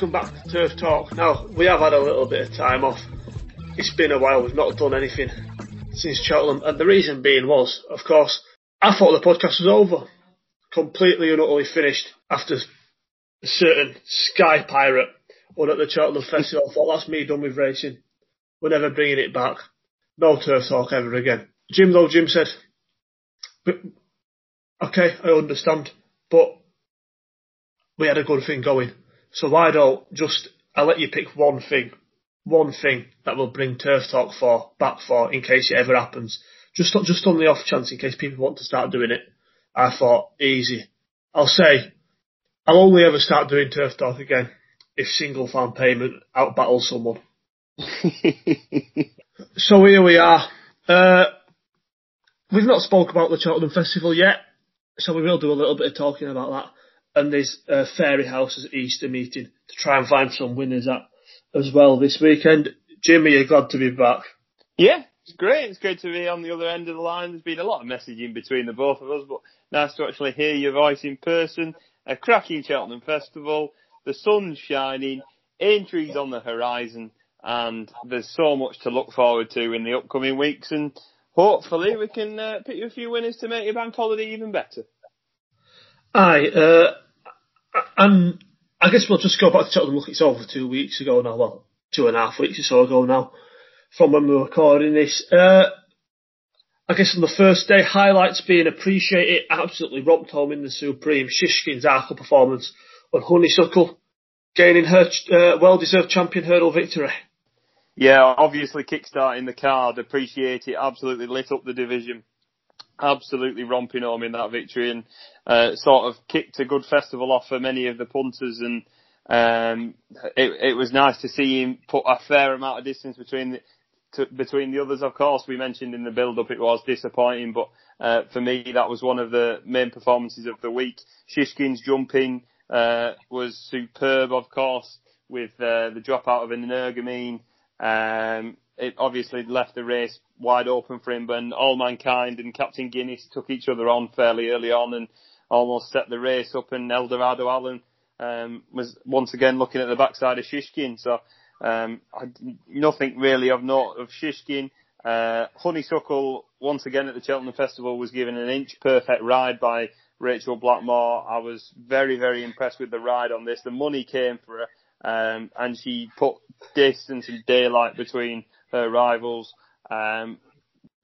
welcome back to Turf Talk. Now, we have had a little bit of time off. It's been a while, we've not done anything since Cheltenham, and the reason being was, of course, I thought the podcast was over. Completely and utterly finished after a certain Sky Pirate won at the Cheltenham Festival. I thought, that's me done with racing. We're never bringing it back. No Turf Talk ever again. Jim, though, Jim said, okay, I understand, but we had a good thing going. So why don't just I'll let you pick one thing, one thing that will bring Turf Talk for back for in case it ever happens. Just just on the off chance in case people want to start doing it. I thought easy. I'll say I'll only ever start doing Turf Talk again if single fan payment out battles someone. so here we are. Uh, we've not spoke about the Cheltenham Festival yet, so we will do a little bit of talking about that and there's uh, Fairyhouse's Easter meeting to try and find some winners at as well this weekend. Jimmy, you're glad to be back. Yeah, it's great. It's great to be on the other end of the line. There's been a lot of messaging between the both of us, but nice to actually hear your voice in person. A cracking Cheltenham Festival, the sun's shining, Aintree on the horizon, and there's so much to look forward to in the upcoming weeks. And hopefully we can uh, pick you a few winners to make your bank holiday even better. Aye, uh, and I guess we'll just go back to Cheltenham. Look, it's over two weeks ago now. Well, two and a half weeks or so ago now, from when we were recording this. Uh, I guess on the first day, highlights being appreciated, absolutely romped home in the Supreme. Shishkin's Arkle performance on Honeysuckle, gaining her uh, well-deserved champion hurdle victory. Yeah, obviously kickstarting the card, appreciate it, absolutely lit up the division absolutely romping home in that victory and uh, sort of kicked a good festival off for many of the punters and um, it, it was nice to see him put a fair amount of distance between the, to, between the others. Of course, we mentioned in the build-up it was disappointing, but uh, for me that was one of the main performances of the week. Shishkin's jumping uh, was superb, of course, with uh, the drop out of an Energumene. Um, it obviously left the race wide open for him, but Allmankind and Captain Guinness took each other on fairly early on and almost set the race up. And Eldorado Allen um, was once again looking at the backside of Shishkin. So um, I, nothing really of note of Shishkin. Uh, Honeysuckle once again at the Cheltenham Festival was given an inch perfect ride by Rachel Blackmore. I was very very impressed with the ride on this. The money came for her. Um, and she put distance and daylight between her rivals. Um,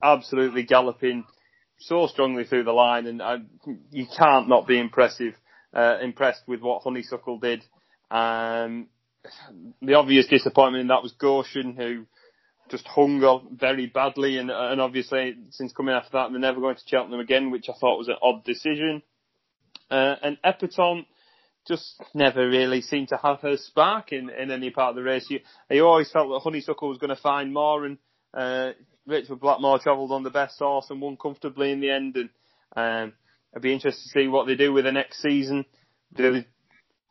absolutely galloping so strongly through the line, and I, you can't not be impressive, uh, impressed with what Honeysuckle did. Um, the obvious disappointment in that was Goshen, who just hung on very badly, and, and obviously since coming after that, they're never going to Cheltenham again, which I thought was an odd decision. Uh, and Epatante just never really seemed to have her spark in, in any part of the race. You, you always felt that Honeysuckle was going to find more, and uh, Rachel Blackmore travelled on the best horse and won comfortably in the end. And um, I'd be interested to see what they do with the next season. Do they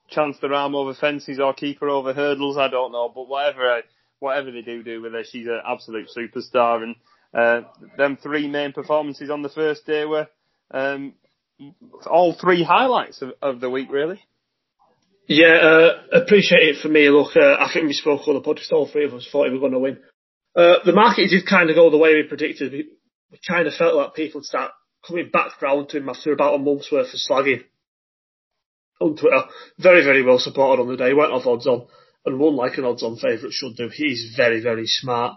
chance the arm over fences or keep her over hurdles? I don't know, but whatever whatever they do do with her, she's an absolute superstar. And uh, them three main performances on the first day were um, all three highlights of, of the week, really. Yeah, uh, appreciate it for me. Look, uh, I think we spoke on the podcast. All three of us thought we were going to win. Uh, the market did kind of go the way we predicted. We, we kind of felt like people start coming back round to him after about a month's worth of slagging on Twitter. Very, very well supported on the day. Went off odds on and won like an odds on favourite should do. He's very, very smart.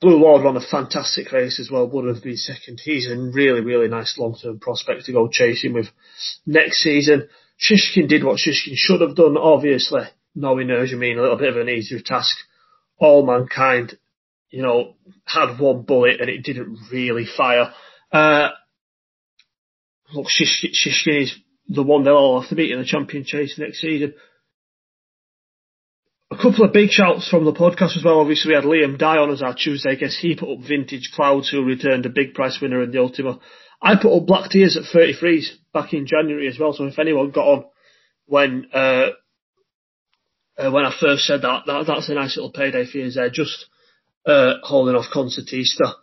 Blue Lord ran a fantastic race as well. Would have been second. He's a really, really nice long term prospect to go chasing with next season. Shishkin did what Shishkin should have done, obviously. Knowing Energumene a little bit of an easier task. Allmankind, you know, had one bullet and it didn't really fire. Uh, look, Shishkin, is the one they'll all have to beat in the champion chase next season. A couple of big shouts from the podcast as well. Obviously, we had Liam Dye on as our Tuesday guest. He put up Vintage Clouds, who returned a big price winner in the Ultima. I put up Black Tears at 33s back in January as well. So if anyone got on when uh, uh, when I first said that, that that's a nice little payday for you there. Just uh, holding off Concertista.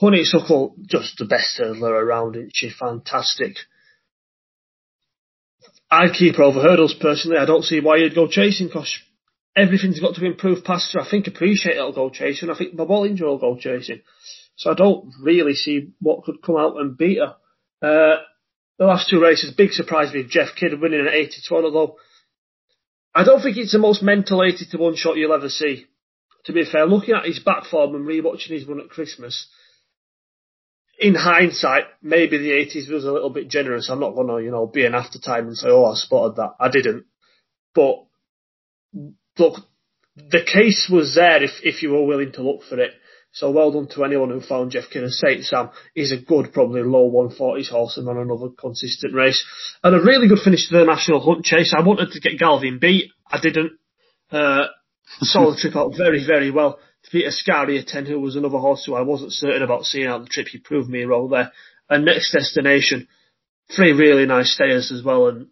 Honeysuckle, just the best hurdler around, isn't she? Fantastic. I'd keep her over hurdles personally. I don't see why you'd go chasing because everything's got to improve past her. I think Appreciate it'll go chasing. I think Bob Olinger will go chasing. So I don't really see what could come out and beat her. Uh, the last two races, big surprise with Jeff Kidder winning an 80 to 1, although I don't think it's the most mental 80 to 1 shot you'll ever see. To be fair, looking at his back form and rewatching his run at Christmas, in hindsight, maybe the 80s was a little bit generous. I'm not going to, you know, be an aftertime and say, oh, I spotted that. I didn't. But, look, the case was there if, if you were willing to look for it. So well done to anyone who found Jeff Kidder. Saint Sam is a good, probably low 140s horse and another consistent race. And a really good finish to the National Hunt Chase. I wanted to get Galvin beat. I didn't. Uh, the trip out very, very well. To beat Escaria Ten, who was another horse who I wasn't certain about seeing out the trip. He proved me wrong there. And next destination, three really nice stayers as well. And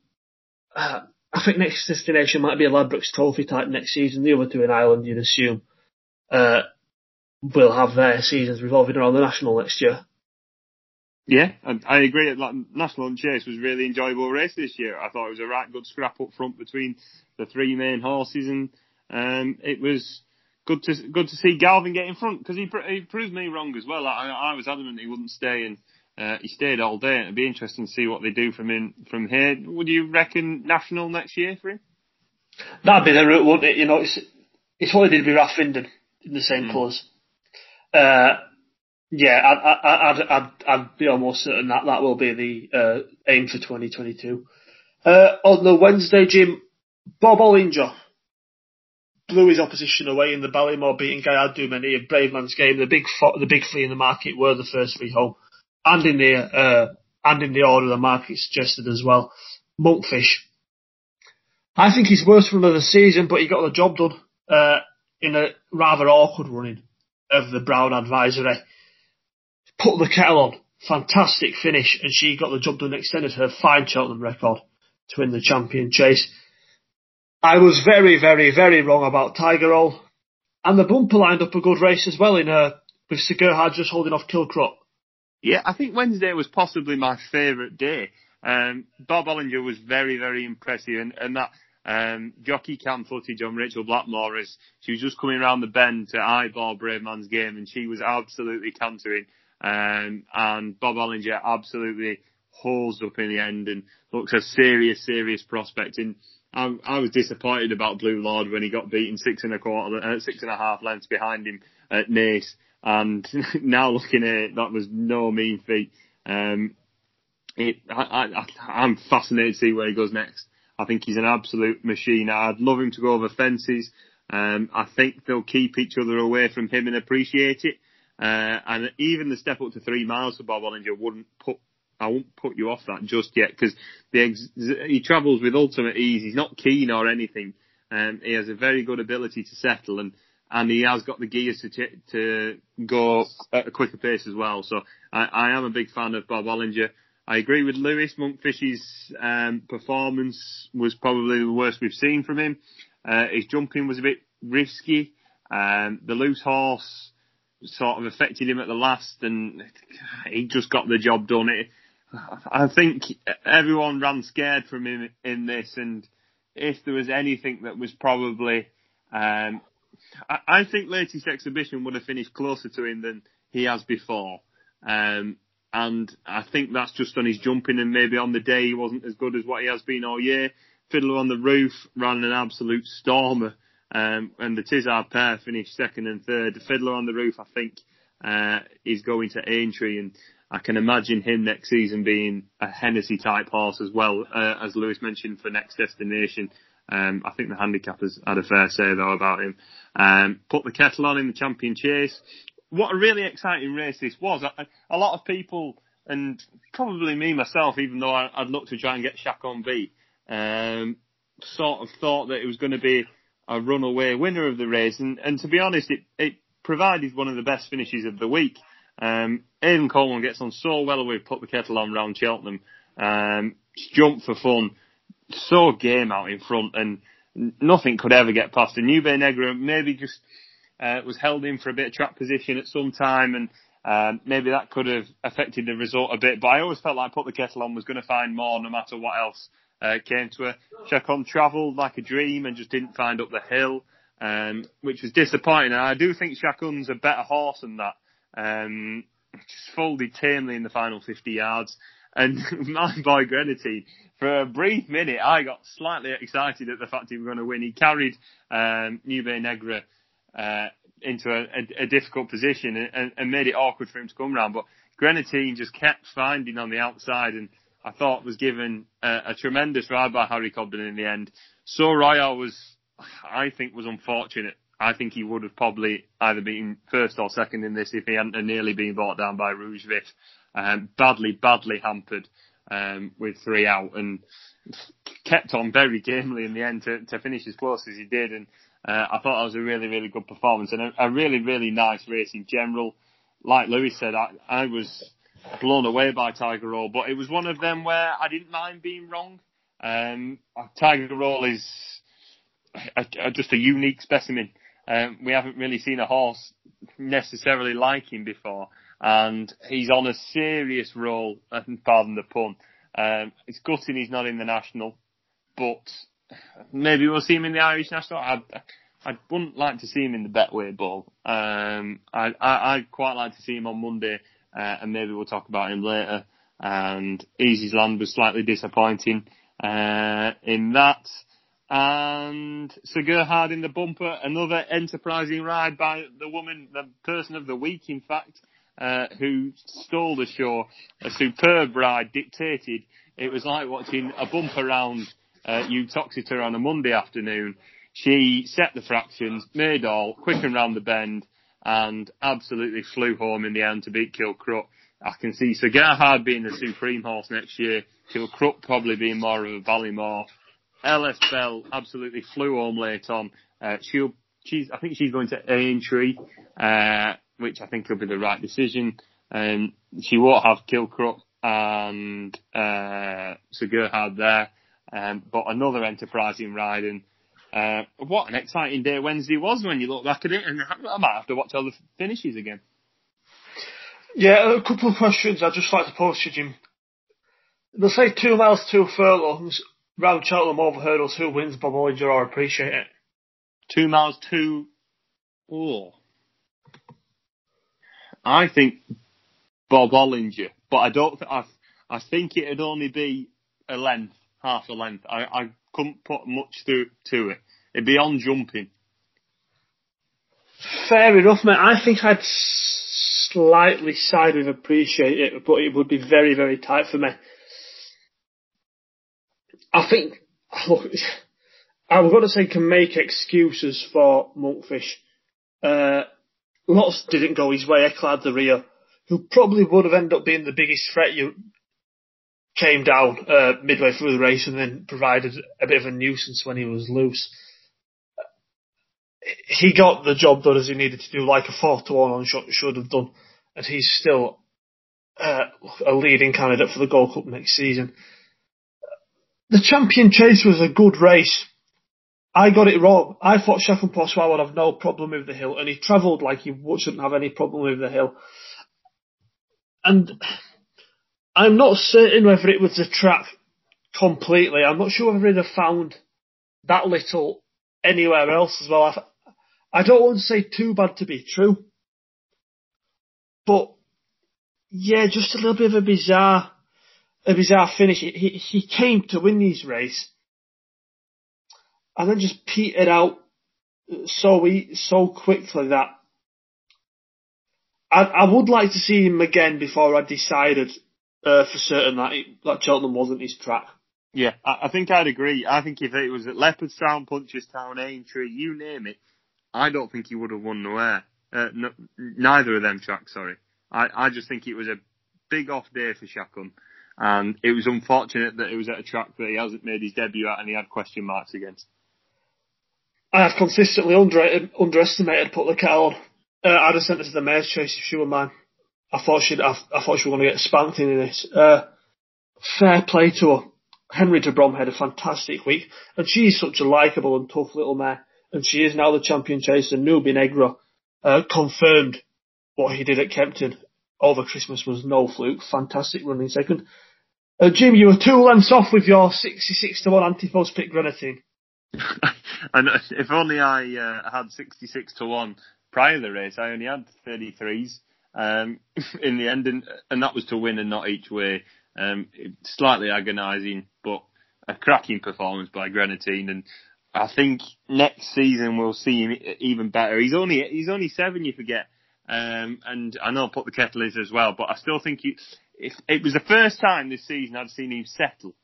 uh, I think next destination might be a Ladbrokes Trophy type next season. The other two in Ireland, you'd assume. Uh, will have their seasons revolving around the national next year. Yeah, I agree. Like, national and Chase was a really enjoyable race this year. I thought it was a right good scrap up front between the three main horses, and um, it was good to good to see Galvin get in front because he, he proved me wrong as well. I, I was adamant he wouldn't stay, and uh, he stayed all day. It'd be interesting to see what they do from in from here. Would you reckon national next year for him? That'd be the route, wouldn't it? You know, it's it's what they did with Rathvinden in the same mm. colours. Uh, yeah, I'd, I'd, I'd, I'd, be almost certain that that will be the uh, aim for 2022. Uh, on the Wednesday, Jim, Bob Olinger blew his opposition away in the Ballymore beating Gaillard Du Mesnil Bravemansgame. The big fo- the big three in the market were the first three home, and in the uh, and in the order the market suggested as well. Monkfish. I think he's worst run of the season, but he got the job done uh, in a rather awkward running of the Brown advisory. Put the kettle on. Fantastic finish, and she got the job done, extended her fine Cheltenham record to win the champion chase. I was very, very, very wrong about Tiger Roll. And the bumper lined up a good race as well in her, with Sir Gerhard just holding off Kilcruit. Yeah, I think Wednesday was possibly my favourite day. Um, Bob Olinger was very, very impressive, and, and that um, jockey cam footage on Rachel Blackmore as she was just coming around the bend to eyeball Bravemansgame and she was absolutely cantering. Um, and Bob Olinger absolutely hauls up in the end and looks a serious, serious prospect. And I, I was disappointed about Blue Lord when he got beaten six and a quarter, uh, six and a half lengths behind him at Naas. And now looking at it, that was no mean feat. Um, it, I, I, I'm fascinated to see where he goes next. I think he's an absolute machine. I'd love him to go over fences. Um, I think they'll keep each other away from him and appreciate it. Uh, and even the step up to three miles for Bob Olinger wouldn't put, I won't put you off that just yet because ex- he travels with ultimate ease. He's not keen or anything. Um, he has a very good ability to settle and, and he has got the gears to, to go at a quicker pace as well. So I, I am a big fan of Bob Olinger. I agree with Lewis. Monkfish's um, performance was probably the worst we've seen from him. Uh, his jumping was a bit risky. Um, the loose horse sort of affected him at the last, and he just got the job done. It, I think everyone ran scared from him in this, and if there was anything that was probably, um, I, I, think latest exhibition would have finished closer to him than he has before. Um, and I think that's just on his jumping and maybe on the day he wasn't as good as what he has been all year. Fiddler on the Roof ran an absolute stormer, um, and the Tizzard pair finished second and third. Fiddler on the Roof, I think, uh, is going to Aintree, and I can imagine him next season being a Hennessy type horse as well, uh, as Lewis mentioned for next destination. Um, I think the handicappers had a fair say though about him. Um, put the kettle on in the champion chase what a really exciting race this was. A, a lot of people, and probably me myself, even though I, would looked to try and get Chacun B, um, sort of thought that it was going to be a runaway winner of the race. And, and to be honest, it, it provided one of the best finishes of the week. Um, Aidan Coleman gets on so well with put the kettle on round Cheltenham. Um, jumped for fun, so game out in front, and nothing could ever get past. And Nube Negra maybe just uh, was held in for a bit of trap position at some time, and um, maybe that could have affected the result a bit. But I always felt like Put the Kettle On was going to find more no matter what else uh, came to her. Chacun travelled like a dream and just didn't find up the hill, um, which was disappointing. And I do think Chacun's a better horse than that. Um, just folded tamely in the final 50 yards. And my boy Greaneteen, for a brief minute, I got slightly excited at the fact he was going to win. He carried um, Nube Negra uh, into a, a, a, difficult position and, and, made it awkward for him to come round. But Greaneteen just kept finding on the outside and I thought was given a, a tremendous ride by Harry Cobden in the end. Sceau Royal was, I think, was unfortunate. I think he would have probably either been first or second in this if he hadn't nearly been brought down by Rouge Vif. Um, badly, badly hampered um, with three out and kept on very gamely in the end to, to finish as close as he did. And uh, I thought that was a really, really good performance and a, a really, really nice race in general. Like Lewis said, I, I was blown away by Tiger Roll, but it was one of them where I didn't mind being wrong. Um, Tiger Roll is a, a, just a unique specimen. Um, we haven't really seen a horse necessarily like him before, and he's on a serious roll. Pardon the pun. Um, it's gutting he's not in the national, but maybe we'll see him in the Irish national. I, I wouldn't like to see him in the Betway Bowl. Um, I, I, I'd quite like to see him on Monday uh, and maybe we'll talk about him later. And Easysland was slightly disappointing uh, in that. And Sir Gerhard in the bumper, another enterprising ride by the woman, the person of the week, in fact, uh, who stole the show. A superb ride dictated. It was like watching a bumper round uh, her on a Monday afternoon. She set the fractions, made all, quick and round the bend, and absolutely flew home in the end to beat Kilcruit. I can see Sir Gerhard being the supreme horse next year, Kilcruit probably being more of a Ballymore. LS Bell absolutely flew home late on. Uh, she'll, she's, I think she's going to Aintree, uh, which I think will be the right decision. Um, she won't have Kilcruit and, uh, Sir Gerhard there. Um, but another enterprising ride and uh, what an exciting day Wednesday was when you look back at it, and I might have to watch all the finishes again. Yeah, a couple of questions I'd just like to pose to Jim. They'll say two miles, two furlongs, round Cheltenham over hurdles, who wins Bob Olinger, I appreciate it. Two miles, two, oh. I think Bob Olinger, but I don't, th- I, I think it'd only be a length, half a length. I, I couldn't put much to, to it. It'd be on jumping. Fair enough, mate. I think I'd slightly side with appreciate it, but it would be very, very tight for me. I think, look, I'm going to say can make excuses for Monkfish. Uh, lots didn't go his way. Eklat de Rire, who probably would have ended up being the biggest threat you came down uh, midway through the race and then provided a bit of a nuisance when he was loose. He got the job done as he needed to do, like a four to one on should, should have done, and he's still uh, a leading candidate for the Gold Cup next season. The Champion Chase was a good race. I got it wrong. I thought Pour Soi would have no problem with the hill, and he travelled like he shouldn't have any problem with the hill. And I'm not certain whether it was a trap completely. I'm not sure whether have found that little anywhere else as well. I, I don't want to say too bad to be true, but yeah, just a little bit of a bizarre, a bizarre finish. He, he came to win these race and then just petered out so so quickly that I would like to see him again before I decided uh, for certain that it, that Cheltenham wasn't his track. Yeah, I, I think I'd agree. I think if it was at Leopardstown, Punchestown, Aintree, you name it, I don't think he would have won nowhere. Uh, no, neither of them tracks, sorry. I, I just think it was a big off day for Chacun. And it was unfortunate that it was at a track that he hasn't made his debut at and he had question marks against. I have consistently under, underestimated Put the Kettle on. Uh, I'd have sent it to the Mares' Chase if she were mine. I thought she'd, I, I thought she was going to get spanked in this. Uh, fair play to her. Henry de Brom had a fantastic week, and she's such a likeable and tough little mare, and she is now the champion chaser. Nube Negra uh, confirmed what he did at Kempton over Christmas was no fluke. Fantastic running second. Uh, Jim, you were two lengths off with your 66 to 1 anti-post pick Greaneteen. and if only I uh, had 66 to 1 prior to the race, I only had 33s um, in the end, and, and, that was to win and not each way. Um, slightly agonising, but a cracking performance by Greaneteen, and I think next season we'll see him even better. He's only he's only seven, you forget, um, and I know I put the kettle is as well, but I still think he, if it was the first time this season I'd seen him settle,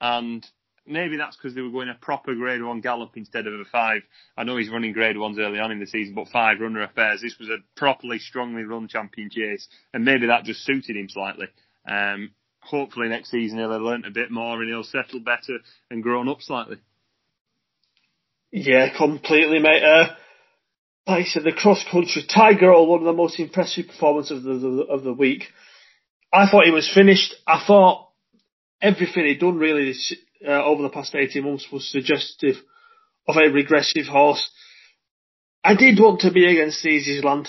and maybe that's because they were going a proper grade one gallop instead of a five. I know he's running grade ones early on in the season, but five runner affairs. This was a properly strongly run champion chase, and maybe that just suited him slightly. Um, hopefully next season he'll have learnt a bit more and he'll settle better and grown up slightly. Yeah, completely, mate. Uh, like I said, the cross country Tiger Roll, one of the most impressive performances of the, the, of the week. I thought he was finished. I thought everything he'd done really this, uh, over the past 18 months was suggestive of a regressive horse. I did want to be against Easysland.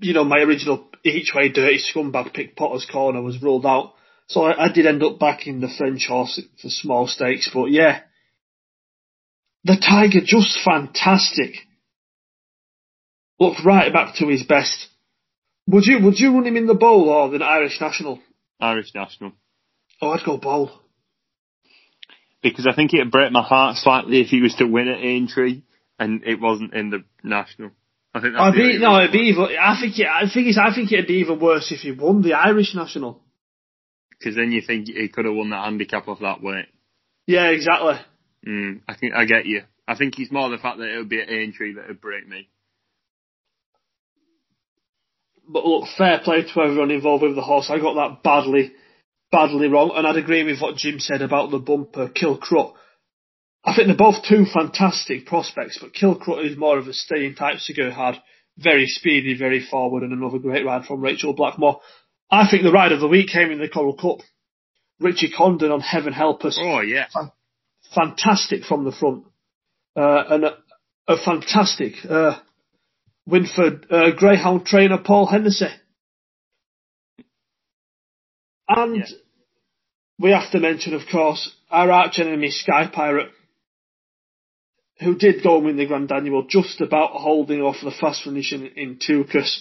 You know, my original each way dirty scumbag pick Potter's Corner was ruled out. So I, I did end up backing the French horse for small stakes, but yeah. The Tiger just fantastic. Looked right back to his best. Would you would you run him in the bowl or the Irish National? Irish National. Oh, I'd go bowl. Because I think it'd break my heart slightly if he was to win at Aintree and it wasn't in the national. I think be, no, it'd be even. I think it, I think it's, I think it'd be even worse if he won the Irish national. Because then you think he could have won that handicap off that weight. Yeah, exactly. Mm, I think I get you. I think it's more the fact that it would be at Aintree that would break me. But look, fair play to everyone involved with the horse. I got that badly badly wrong, and I'd agree with what Jim said about the bumper Kilcruit. I think they're both two fantastic prospects, but Kilcruit is more of a staying type Sir Gerhard. Very speedy, very forward, and another great ride from Rachel Blackmore. I think the ride of the week came in the Coral Cup. Richie Condon on Heaven Help Us. Oh, yeah. fantastic from the front. Uh, and a, a fantastic uh, Winford uh, Greyhound trainer Paul Hennessy. And yeah. We have to mention, of course, our arch enemy Sky Pirate, who did go and win the Grand Annual, just about holding off the fast finish in, in Tukas.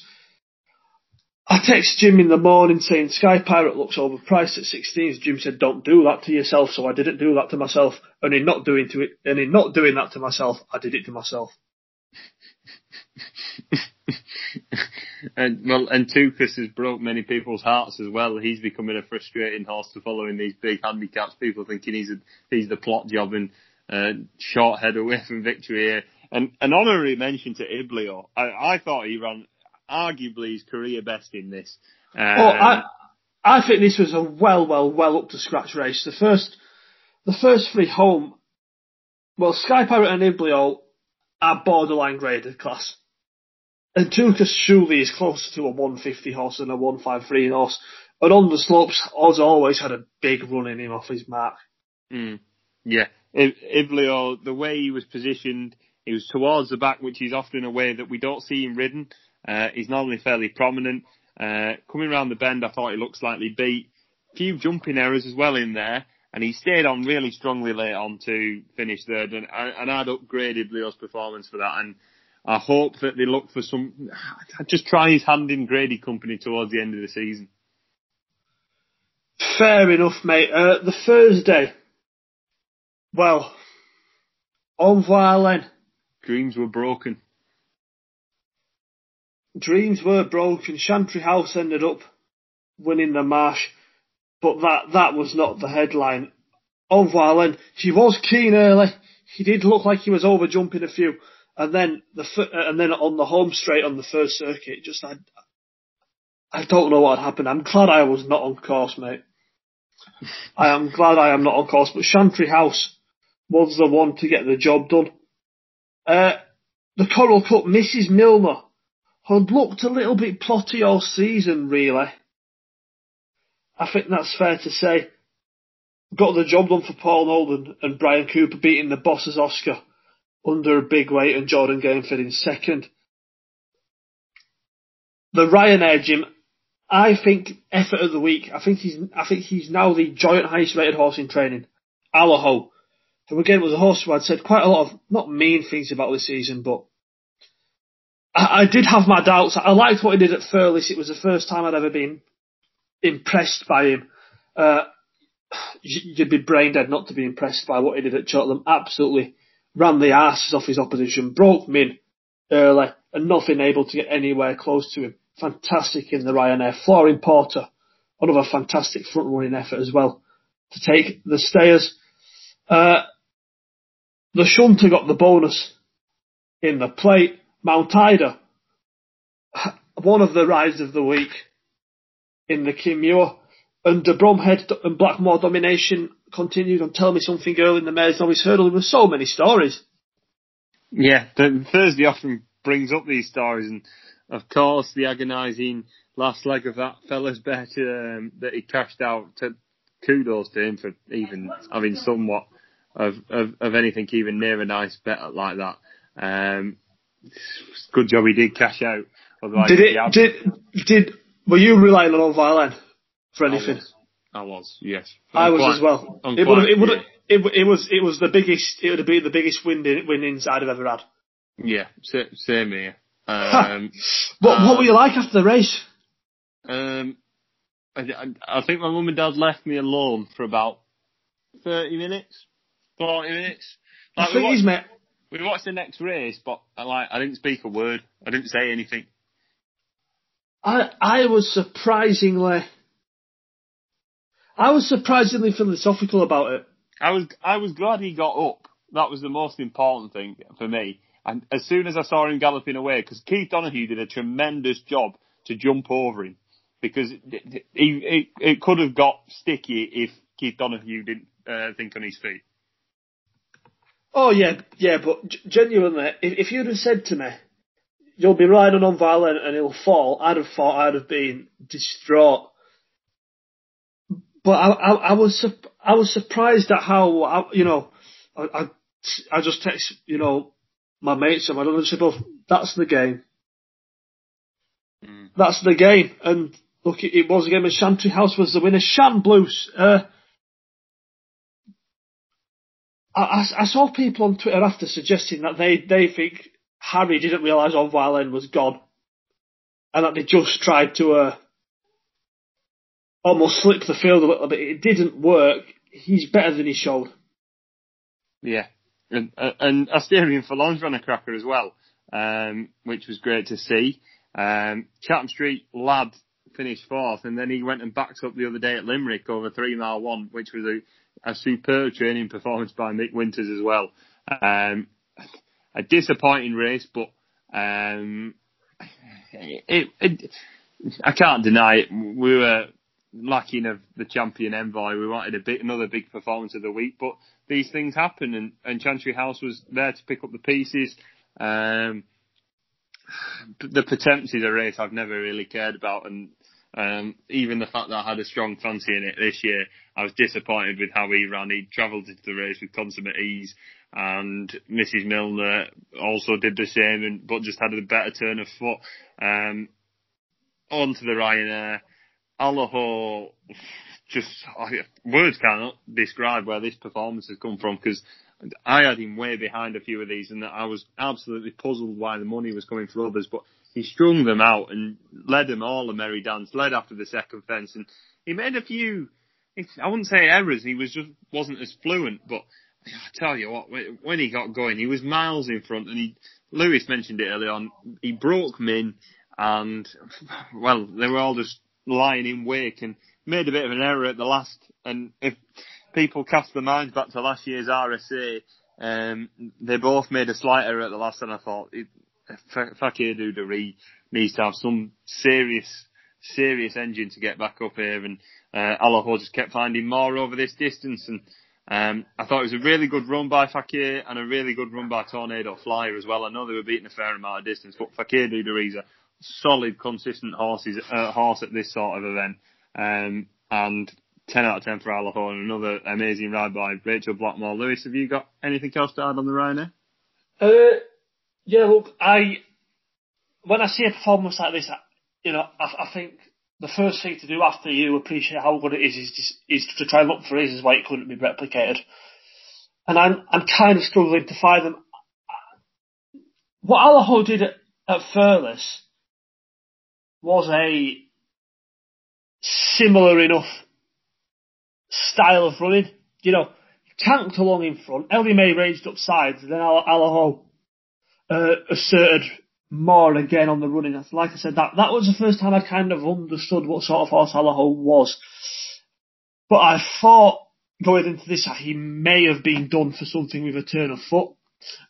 I text Jim in the morning saying Sky Pirate looks overpriced at 16. Jim said, "Don't do that to yourself." So I didn't do that to myself, and in not doing to it, and in not doing that to myself, I did it to myself. and well, and Tukas has broke many people's hearts as well. He's becoming a frustrating horse to follow in these big handicaps. People thinking he's a, he's the plot job and uh, short head away from victory here. And an honorary mention to Iblio. I, I thought he ran arguably his career best in this. Um, oh, I, I think this was a well, well, well up to scratch race. The first, the first three home, well, Sky Pirate and Iblio are borderline graded class. And Tukas surely is closer to a 150 horse than a 153 horse. And on the slopes, Oz always had a big run in him off his mark. Mm. Yeah. Iblio, the way he was positioned, he was towards the back, which is often a way that we don't see him ridden. Uh, he's normally fairly prominent. Uh, coming around the bend, I thought he looked slightly beat. Few jumping errors as well in there, and he stayed on really strongly late on to finish third, and, and I'd upgraded Leo's performance for that, and I hope that they look for some, I'd just try his hand in Grady Company towards the end of the season. Fair enough, mate. Uh, the Thursday, well, Envoi Allen. Dreams were broken. Dreams were broken. Chantry House ended up winning the marsh, but that, that was not the headline. Envoi Allen, she was keen early. He did look like he was over jumping a few, and then the uh, and then on the home straight on the first circuit, just I, I don't know what happened. I'm glad I was not on course, mate. I am glad I am not on course, but Chantry House was the one to get the job done. Uh, the Coral Cup, Mrs. Milner had looked a little bit plotty all season, really. I think that's fair to say. Got the job done for Paul Nolan and Bryan Cooper beating the bosses Oscar under big weight and Jordan Gainford in second. The Ryanair Jim, I think effort of the week. I think he's I think he's now the joint highest rated horse in training. Allaho, who again was a horse who I'd said quite a lot of not mean things about this season, but I, I did have my doubts. I liked what he did at Thurles. It was the first time I'd ever been impressed by him. Uh, you'd be brain dead not to be impressed by what he did at Cheltenham. Absolutely ran the asses off his opposition, broke min early, and nothing able to get anywhere close to him. Fantastic in the Ryanair. Flooring Porter, another fantastic front running effort as well to take the stayers. Uh, the Shunter got the bonus in the plate. Mount Ida, one of the rides of the week in the Kim Muir. And the Bromhead and Blackmore domination continued on Tell Me Something Girl in the Mares Novice Hurdle. There were so many stories. Yeah, the Thursday often brings up these stories, and of course the agonising last leg of that fella's bet um, that he cashed out. To, kudos to him for even having somewhat of, of, of anything even near a nice bet like that. Um, good job he did cash out. Otherwise, did it? Did did were you relying on Violin for anything? I was, I was yes. I'm was quite, as well. It would it would it, it was it was the biggest it would have been the biggest win win inside I've ever had. Yeah, same here. Um, what um, what were you like after the race? Um, I, I think my mum and dad left me alone for about thirty minutes, forty minutes. Like, the thing is, mate, we watched the next race, but I like I didn't speak a word. I didn't say anything. I I was surprisingly I was surprisingly philosophical about it. I was I was glad he got up. That was the most important thing for me. And as soon as I saw him galloping away, because Keith Donoghue did a tremendous job to jump over him, because it, it, it could have got sticky if Keith Donoghue didn't uh, think on his feet. Oh yeah, yeah, but genuinely, if, if you'd have said to me, "You'll be riding on violent and he'll fall," I'd have thought I'd have been distraught. But I, I, I was I was surprised at how you know I, I, I just text you know my mates and I don't know both. That's the game. Mm. That's the game. And look, it, it was a game. And Chantry House was the winner. Shan Blues. Uh, I, I, saw people on Twitter after suggesting that they, they think Harry didn't realise Envoi was gone. And that they just tried to uh, almost slip the field a little bit. It didn't work. He's better than he showed. Yeah. And, uh, and Asterion Forlonge ran a cracker as well, um, which was great to see. Um, Chatham Street lad finished fourth, and then he went and backed up the other day at Limerick over three mile one, which was a a superb training performance by Mick Winters as well. Um, a disappointing race, but um, it, it, I can't deny it. We were lacking of the champion Envoi. We wanted a bit another big performance of the week, but these things happen, and, and Chantry House was there to pick up the pieces. Um, the Pertemps a race I've never really cared about, and um, even the fact that I had a strong fancy in it this year, I was disappointed with how he ran. He travelled into the race with consummate ease, and Mrs Milner also did the same, and but just had a better turn of foot. Um, on to the Ryanair. Allaho, just words cannot describe where this performance has come from because I had him way behind a few of these, and I was absolutely puzzled why the money was coming for others. But he strung them out and led them all a merry dance, led after the second fence, and he made a few, I wouldn't say errors, he was just, wasn't as fluent, but I tell you what, when he got going, he was miles in front, and he, Lewis mentioned it earlier on, he broke Min, and, well, they were all just lying in wake, and made a bit of an error at the last, and if people cast their minds back to last year's RSA, um, they both made a slight error at the last, and I thought, Fakir D'Oudairies needs to have some serious, serious engine to get back up here, and uh, Allaho just kept finding more over this distance, and um, I thought it was a really good run by Fakir and a really good run by Tornado Flyer as well. I know they were beating a fair amount of distance, but Fakir D'Oudairies a solid, consistent horses, uh, horse at this sort of event. Um, and 10 out of 10 for Alahorn. another amazing ride by Rachel Blackmore. Lewis, have you got anything else to add on the Ryanair? Uh, yeah, look, I when I see a performance like this, I, you know, I, I think the first thing to do after you appreciate how good it is is, is to try and look for reasons why it couldn't be replicated. And I'm, I'm kind of struggling to find them. What Allaho did at, at Thurles was a similar enough style of running. You know, tanked along in front, May raged up sides, then Allaho uh, asserted more again on the running. Like I said, that, that was the first time I kind of understood what sort of horse Allaho was. But I thought going into this he may have been done for something with a turn of foot.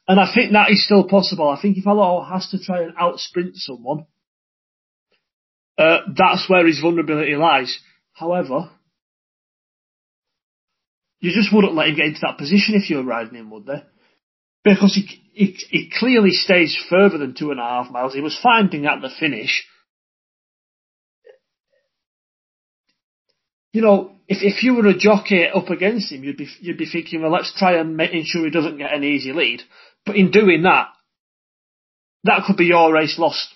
And I think that is still possible. I think if Allaho has to try and out sprint someone, uh, that's where his vulnerability lies. However, you just wouldn't let him get into that position if you were riding him, would they? Because he, he, he clearly stays further than two and a half miles. He was finding at the finish. You know, if if you were a jockey up against him, you'd be you'd be thinking, well, let's try and make sure he doesn't get an easy lead. But in doing that, that could be your race lost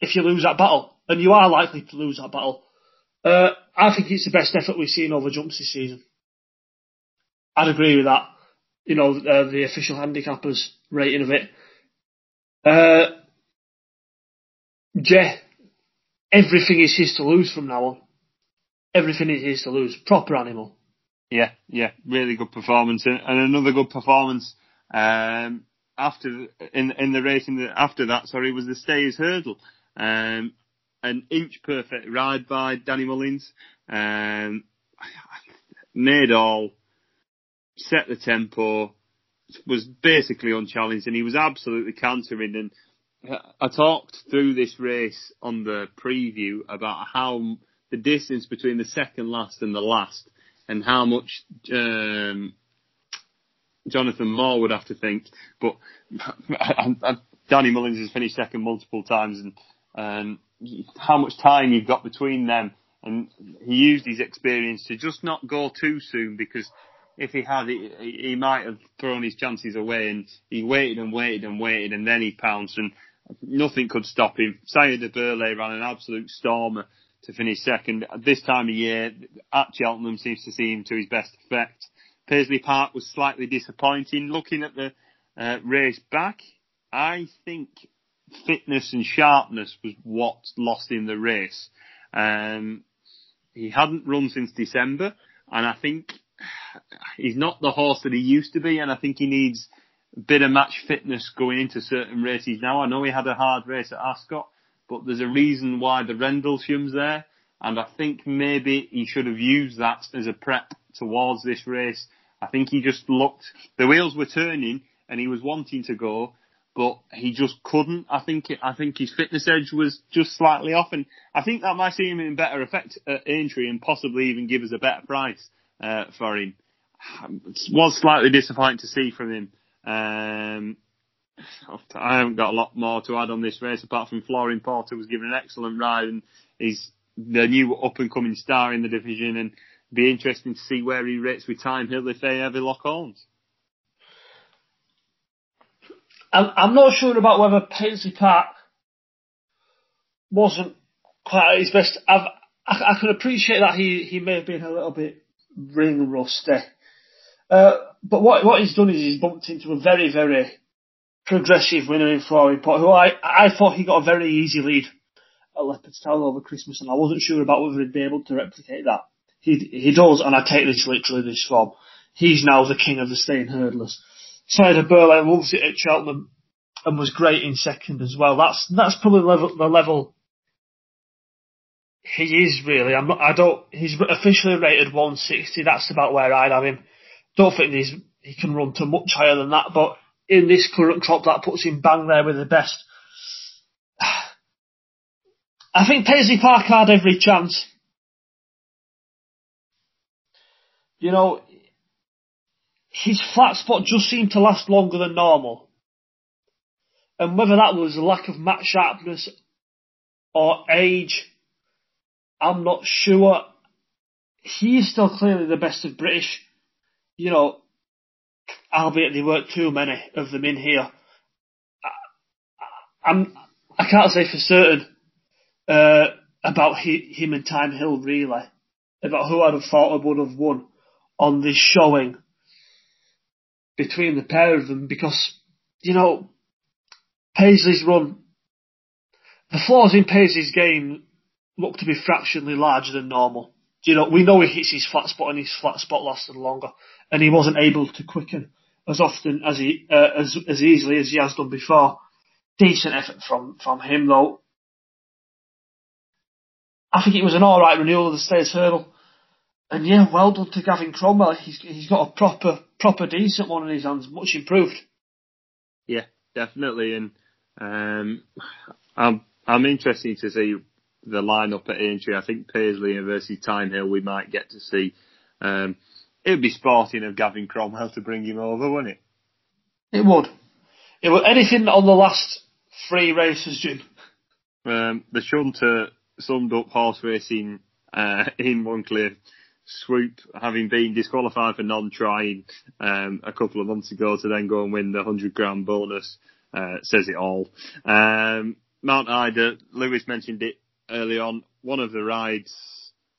if you lose that battle, and you are likely to lose that battle. Uh, I think it's the best effort we've seen over jumps this season. I'd agree with that. You know, uh, the official handicappers rating of it. Uh, yeah, everything is his to lose from now on. Everything is his to lose. Proper animal. Yeah, yeah, really good performance, and another good performance um, after in in the race in the, after that. Sorry, was the Stays hurdle. Um, an inch perfect ride by Danny Mullins. Um, made all set the tempo, was basically unchallenged, and he was absolutely cantering. And I talked through this race on the preview about how the distance between the second last and the last, and how much um, Jonathan Moore would have to think. But Danny Mullins has finished second multiple times, and um, how much time you've got between them. And he used his experience to just not go too soon because if he had, he, he might have thrown his chances away. And he waited and waited and waited, and then he pounced, and nothing could stop him. Sire du Berlais ran an absolute stormer to finish second. At this time of year, at Cheltenham seems to see him to his best effect. Paisley Park was slightly disappointing. Looking at the uh, race back, I think fitness and sharpness was what lost him the race. Um, he hadn't run since December, and I think he's not the horse that he used to be, and I think he needs a bit of match fitness going into certain races now. I know he had a hard race at Ascot, but there's a reason why the Rendlesham's there, and I think maybe he should have used that as a prep towards this race. I think he just looked, the wheels were turning, and he was wanting to go, but he just couldn't. I think I think his fitness edge was just slightly off, and I think that might see him in better effect at Aintree and possibly even give us a better price uh, for him. It was slightly disappointing to see from him. Um, I haven't got a lot more to add on this race apart from Flooring Porter was given an excellent ride and he's the new up and coming star in the division and be interesting to see where he rates with Thyme Hill if they ever lock horns. I'm not sure about whether Paisley Park wasn't quite at his best. I've, I, I can appreciate that he, he may have been a little bit ring rusty. Uh, but what what he's done is he's bumped into a very very progressive winner in Flooring Porter, who I I thought he got a very easy lead at Leopardstown over Christmas, and I wasn't sure about whether he'd be able to replicate that. He he does, and I take this literally this form. He's now the king of the staying hurdlers. Sire du Berlais loves it at Cheltenham and was great in second as well. That's that's probably the level, the level he is really. I'm not. I don't. He's officially rated 160. That's about where I'd have him. Don't think he's he can run to much higher than that. But in this current crop, that puts him bang there with the best. I think Paisley Park had every chance. You know, his flat spot just seemed to last longer than normal. And whether that was a lack of match sharpness or age, I'm not sure. He is still clearly the best of British. You know, albeit there weren't too many of them in here. I, I'm, I can't say for certain. Uh, about he, him and Thyme Hill really, about who I'd have thought would have won on this showing between the pair of them because, you know, Paisley's run, the flaws in Paisley's game look to be fractionally larger than normal. You know, we know he hits his flat spot and his flat spot lasted longer and he wasn't able to quicken as often as he, uh, as, as easily as he has done before. Decent effort from, from him though. I think it was an alright renewal of the Stayers hurdle. And yeah, well done to Gavin Cromwell. He's, he's got a proper, proper decent one in his hands, much improved. Yeah, definitely. And, um, I'm, I'm interested to see the lineup at Aintree. I think Paisley versus Thyme Hill we might get to see. Um, it would be sporting of Gavin Cromwell to bring him over, wouldn't it? It would. It would. Anything on the last three races, Jim? Um, the Shunter summed up horse racing uh, in one clear swoop, having been disqualified for non-trying um, a couple of months ago to then go and win the 100 grand bonus, uh, says it all. Um, Mount Ida, Lewis mentioned it early on, one of the rides,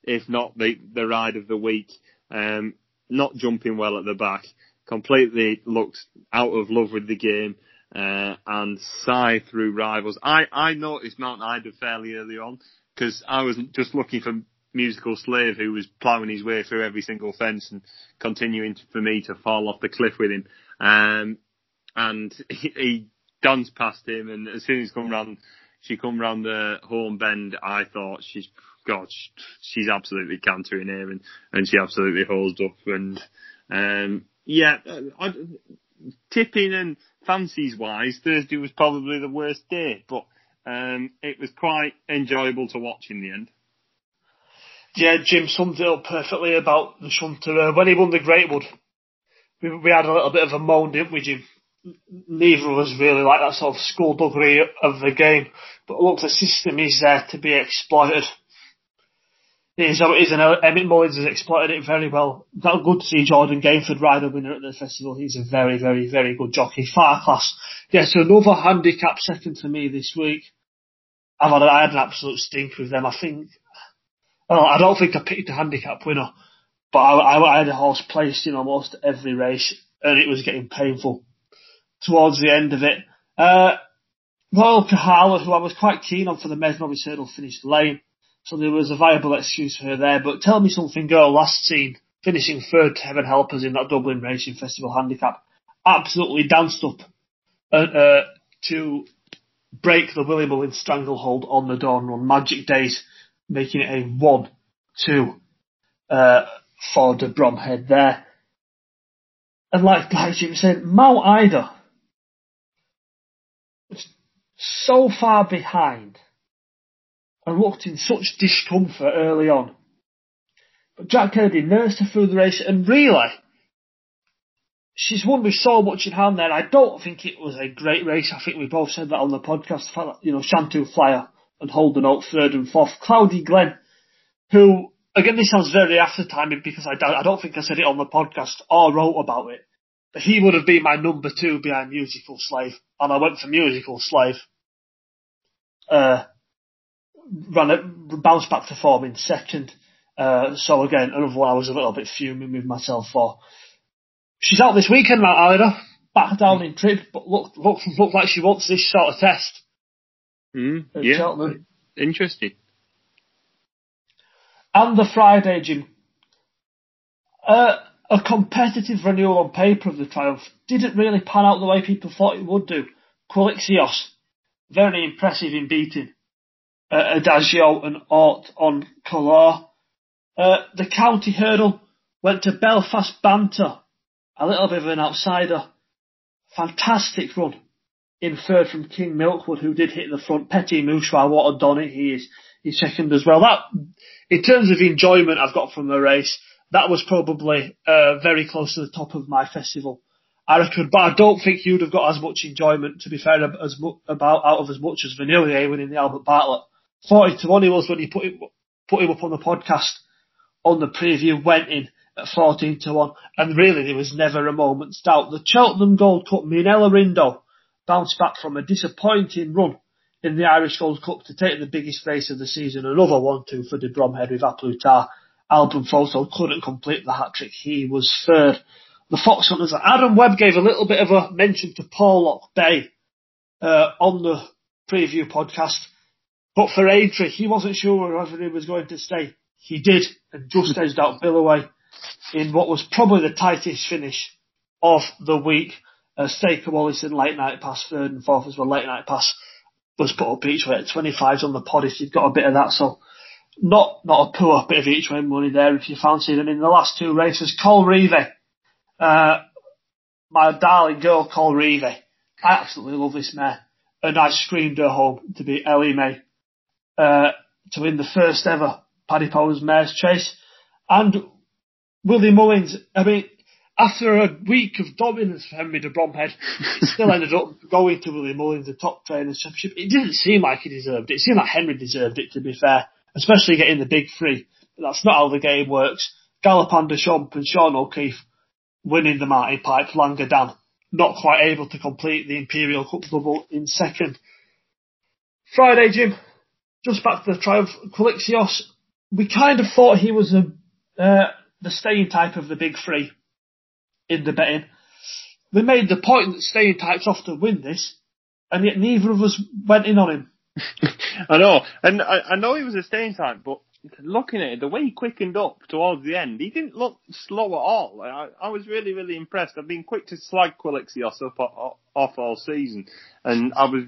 if not the, the ride of the week, um, not jumping well at the back, completely looked out of love with the game, uh, and sigh through rivals. I, I noticed Mount Ida fairly early on, because I was just looking for musical slave who was ploughing his way through every single fence and continuing for me to fall off the cliff with him. Um, and he, he danced past him, and as soon as come round she come round the home bend, I thought she's God, she's absolutely cantering here, and and she absolutely holds up, and um, yeah, I, tipping and fancies wise, Thursday was probably the worst day, but um, it was quite enjoyable to watch in the end. Yeah, Jim summed it up perfectly about the shunter. Uh, when he won the Greatwood, we, we had a little bit of a moan, didn't we, Jim? neither of us really like that sort of skullduggery of the game. But look, the system is there to be exploited. It is how it is, and Emmett Mullins has exploited it very well. That good to see Jordan Gainford ride a winner at the festival. He's a very, very, very good jockey. Far class. Yeah, so another handicap second to me this week. I've had, I had an absolute stink with them. I think, well, I don't think I picked a handicap winner, but I, I, I had a horse placed in almost every race, and it was getting painful towards the end of it. Uh, Royal Kahala, who I was quite keen on for the Mares' Novice hurdle, finished lame, so there was a viable excuse for her there. But Telmesomethinggirl, last seen, finishing third to Heaven Help Us in that Dublin Racing Festival handicap, absolutely danced up uh, uh, to break the Willie Mullins stranglehold on the dawn run. Magic Daze, making it a 1-2 uh, for de Bromhead there. And like, like Jim said, Mount Ida, was so far behind and looked in such discomfort early on. But Jack Kennedy nursed her through the race and really, she's won with so much in hand there. I don't think it was a great race. I think we both said that on the podcast. You know, Shantou Flyer and Holden Oak third and fourth. Cloudy Glen, who, again, this sounds very after timing because I, I don't think I said it on the podcast or wrote about it. But he would have been my number two behind Musical Slave. And I went for Musical Slave uh, ran it, bounced back to form in second. Uh, so again, another one I was a little bit fuming with myself for. She's out this weekend, Mount Ida, back down in trip, but look, look, look like she wants this sort of test. Mm, yeah, Cheltenham. interesting. And the Friday, Jim. Uh, a competitive renewal on paper of the Triumph didn't really pan out the way people thought it would do. Quilixios very impressive in beating uh, Adagio and Haut En Couleurs. Uh, the county hurdle went to Belfast Banter, a little bit of an outsider. Fantastic run in third from King Milkwood, who did hit the front. Petit Mouchoir, what a donny he is. He's second as well. That, in terms of enjoyment I've got from the race, that was probably uh, very close to the top of my festival I reckon, but I don't think you'd have got as much enjoyment, to be fair, as mu- about out of as much as Vanillier winning the Albert Bartlett. Forty to one he was when he put put him up on the podcast on the preview, went in at fourteen to one, and really there was never a moment's doubt. The Cheltenham Gold Cup, Minella Indo bounced back from a disappointing run in the Irish Gold Cup to take the biggest race of the season. Another 1-2 for De Bromhead with A Plus Tard. Al Boum Photo couldn't complete the hat trick. He was third. The Fox Hunters, Adam Webb gave a little bit of a mention to Porlock Bay uh, on the preview podcast. But for Aintree, he wasn't sure whether he was going to stay. He did, and just edged out Billaway in what was probably the tightest finish of the week. Uh, Staker Wallison late night pass third and fourth as well. Late night pass was put up each way at 25s on the pod if you've got a bit of that. So not not a poor bit of each way money there if you fancy them. In the last two races, Colreevy, uh, my darling girl Colreevy, I absolutely love this mare, and I screamed her home to be Elimay uh, to win the first ever Paddy Power's Mares Chase. And Willie Mullins, I mean, after a week of dominance for Henry de Bromhead, he still ended up going to Willie Mullins, the top trainer championship. It didn't seem like he deserved it. It seemed like Henry deserved it, to be fair, especially getting the big three. But that's not how the game works. Galopin Des Champs and Sean O'Keeffe winning the Martin Pipe, Langer Dan not quite able to complete the Imperial Cup double in second. Friday, Jim, just back to the triumph, Quilixios, we kind of thought he was a, uh, the staying type of the big three in the betting. We made the point that staying types often win this, and yet neither of us went in on him. I know, and I, I know he was a staying type, but looking at it, the way he quickened up towards the end, he didn't look slow at all. I, I was really, really impressed. I've been quick to slag Quilixios up off all season, and I was,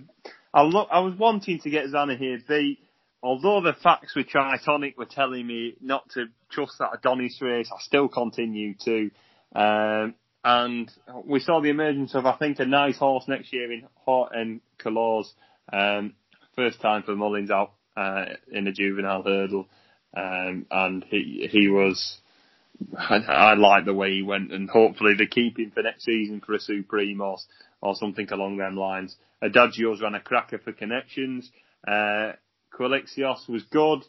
I look, I was wanting to get Zanahiyr beat. Although the facts with Tritonic were telling me not to trust that Adonis race, I still continue to. Um, and we saw the emergence of, I think, a nice horse next year in Horton Colours. Um, first time for Mullins out uh, in a juvenile hurdle. Um, and he he was. I, I like the way he went, and hopefully they keep him for next season for a Supreme or, or something along them lines. Adagio's ran a cracker for connections. Uh, Quilixios was good.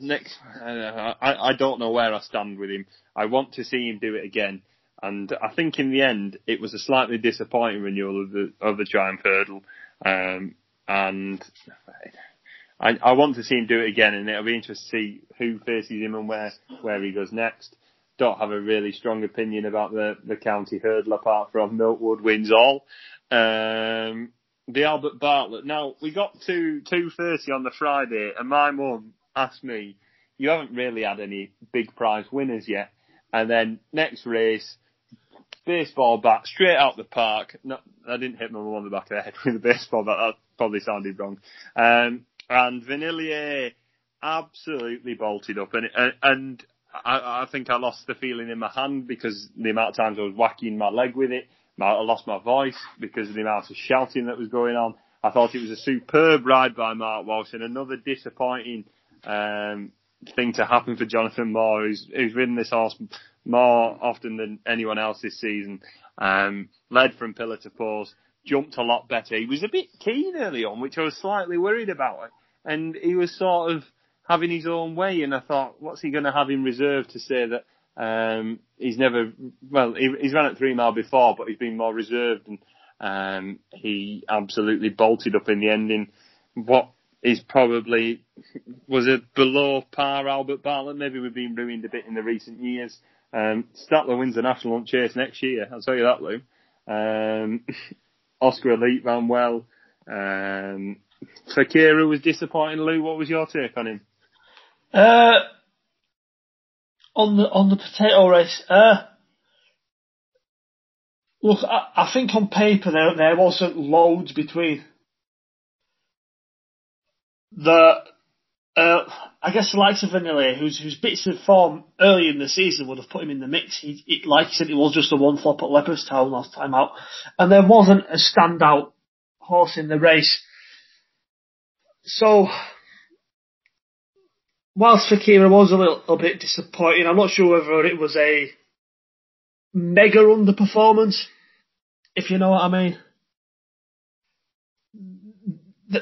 Next, uh, I, I don't know where I stand with him. I want to see him do it again. And I think in the end, it was a slightly disappointing renewal of the of the Triumph Hurdle. Um, and I, I want to see him do it again, and it'll be interesting to see who faces him and where where he goes next. Don't have a really strong opinion about the the county hurdle apart from Milkwood wins all. Um, the Albert Bartlett. Now we got to two thirty on the Friday, and my mum asked me, "You haven't really had any big prize winners yet." And then next race, baseball bat straight out the park. No, I didn't hit my mum on the back of the head with a baseball bat. That probably sounded wrong. Um, and Vanillier absolutely bolted up, and and I, I think I lost the feeling in my hand because the amount of times I was whacking my leg with it. I lost my voice because of the amount of shouting that was going on. I thought it was a superb ride by Mark Walsh and another disappointing um, thing to happen for Jonathan Moore, who's, who's ridden this horse more often than anyone else this season. Um, led from pillar to post, jumped a lot better. He was a bit keen early on, which I was slightly worried about. And he was sort of having his own way, and I thought, what's he going to have in reserve to say that um, he's never, well, he, he's run at three mile before, but he's been more reserved, and um, he absolutely bolted up in the ending. What is probably was a below par Albert Bartlett. Maybe we've been ruined a bit in the recent years. Um, Statler wins the national hunt chase next year. I'll tell you that, Lou. Um, Oscar Elite ran well. Um, Fakira was disappointing. Lou, what was your take on him? Uh, on the on the potato race, uh, look, I, I think on paper there there wasn't loads between the uh, I guess the likes of Vanillier, whose whose bits of form early in the season would have put him in the mix. He, he like you said, it was just a one flop at Leopardstown last time out, and there wasn't a standout horse in the race. So, whilst Fakira was a little a bit disappointing, I'm not sure whether it was a mega underperformance, if you know what I mean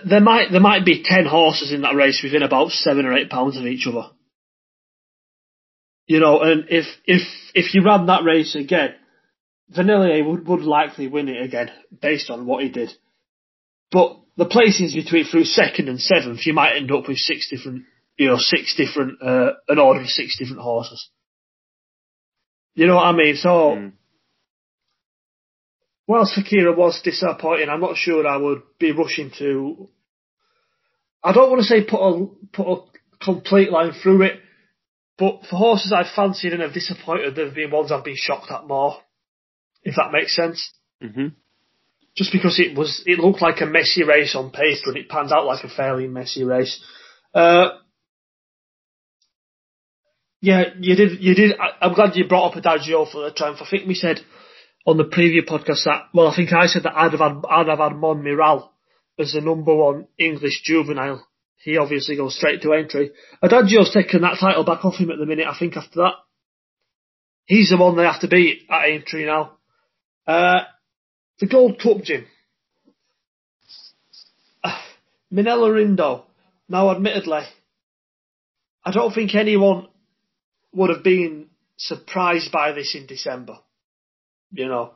there might there might be ten horses in that race within about seven or eight pounds of each other. You know, and if if if you ran that race again, Vanillier would would likely win it again based on what he did. But the placings between through second and seventh, you might end up with six different, you know, six different, uh, an order of six different horses. You know what I mean? So, mm. Whilst Fakira was disappointing, I'm not sure I would be rushing to. I don't want to say put a put a complete line through it, but for horses I've fancied and have disappointed, there have been ones I've been shocked at more. If that makes sense. Mm-hmm. Just because it was, it looked like a messy race on paper, and it pans out like a fairly messy race. Uh, yeah, you did. You did. I, am glad you brought up Adagio for the triumph. I think we said on the previous podcast that. Well, I think I said that I'd have had I'd have had Monmiral as the number one English juvenile. He obviously goes straight to Aintree. Adagio's taken that title back off him at the minute. I think after that, he's the one they have to beat at Aintree now. Uh, the Gold Cup, Jim. Minella Indo. Now, admittedly, I don't think anyone would have been surprised by this in December. You know.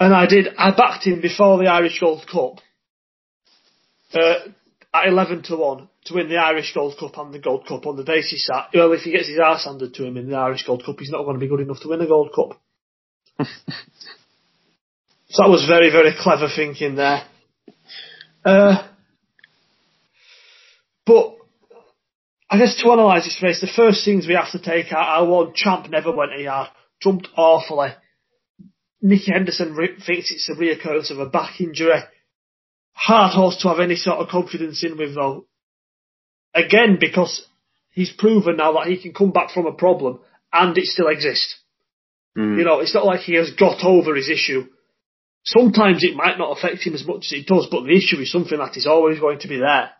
And I did, I backed him before the Irish Gold Cup. Uh, at 11 to 1 to win the Irish Gold Cup and the Gold Cup on the basis that, well, if he gets his arse handed to him in the Irish Gold Cup, he's not going to be good enough to win a Gold Cup. so that was very, very clever thinking there. Uh, but I guess to analyse this race, the first things we have to take out our one, Champ never went a yard, jumped awfully. Nicky Henderson re- thinks it's a reoccurrence of a back injury. Hard horse to have any sort of confidence in with though. Again, because he's proven now that he can come back from a problem and it still exists. Mm. You know, it's not like he has got over his issue. Sometimes it might not affect him as much as it does, but the issue is something that is always going to be there.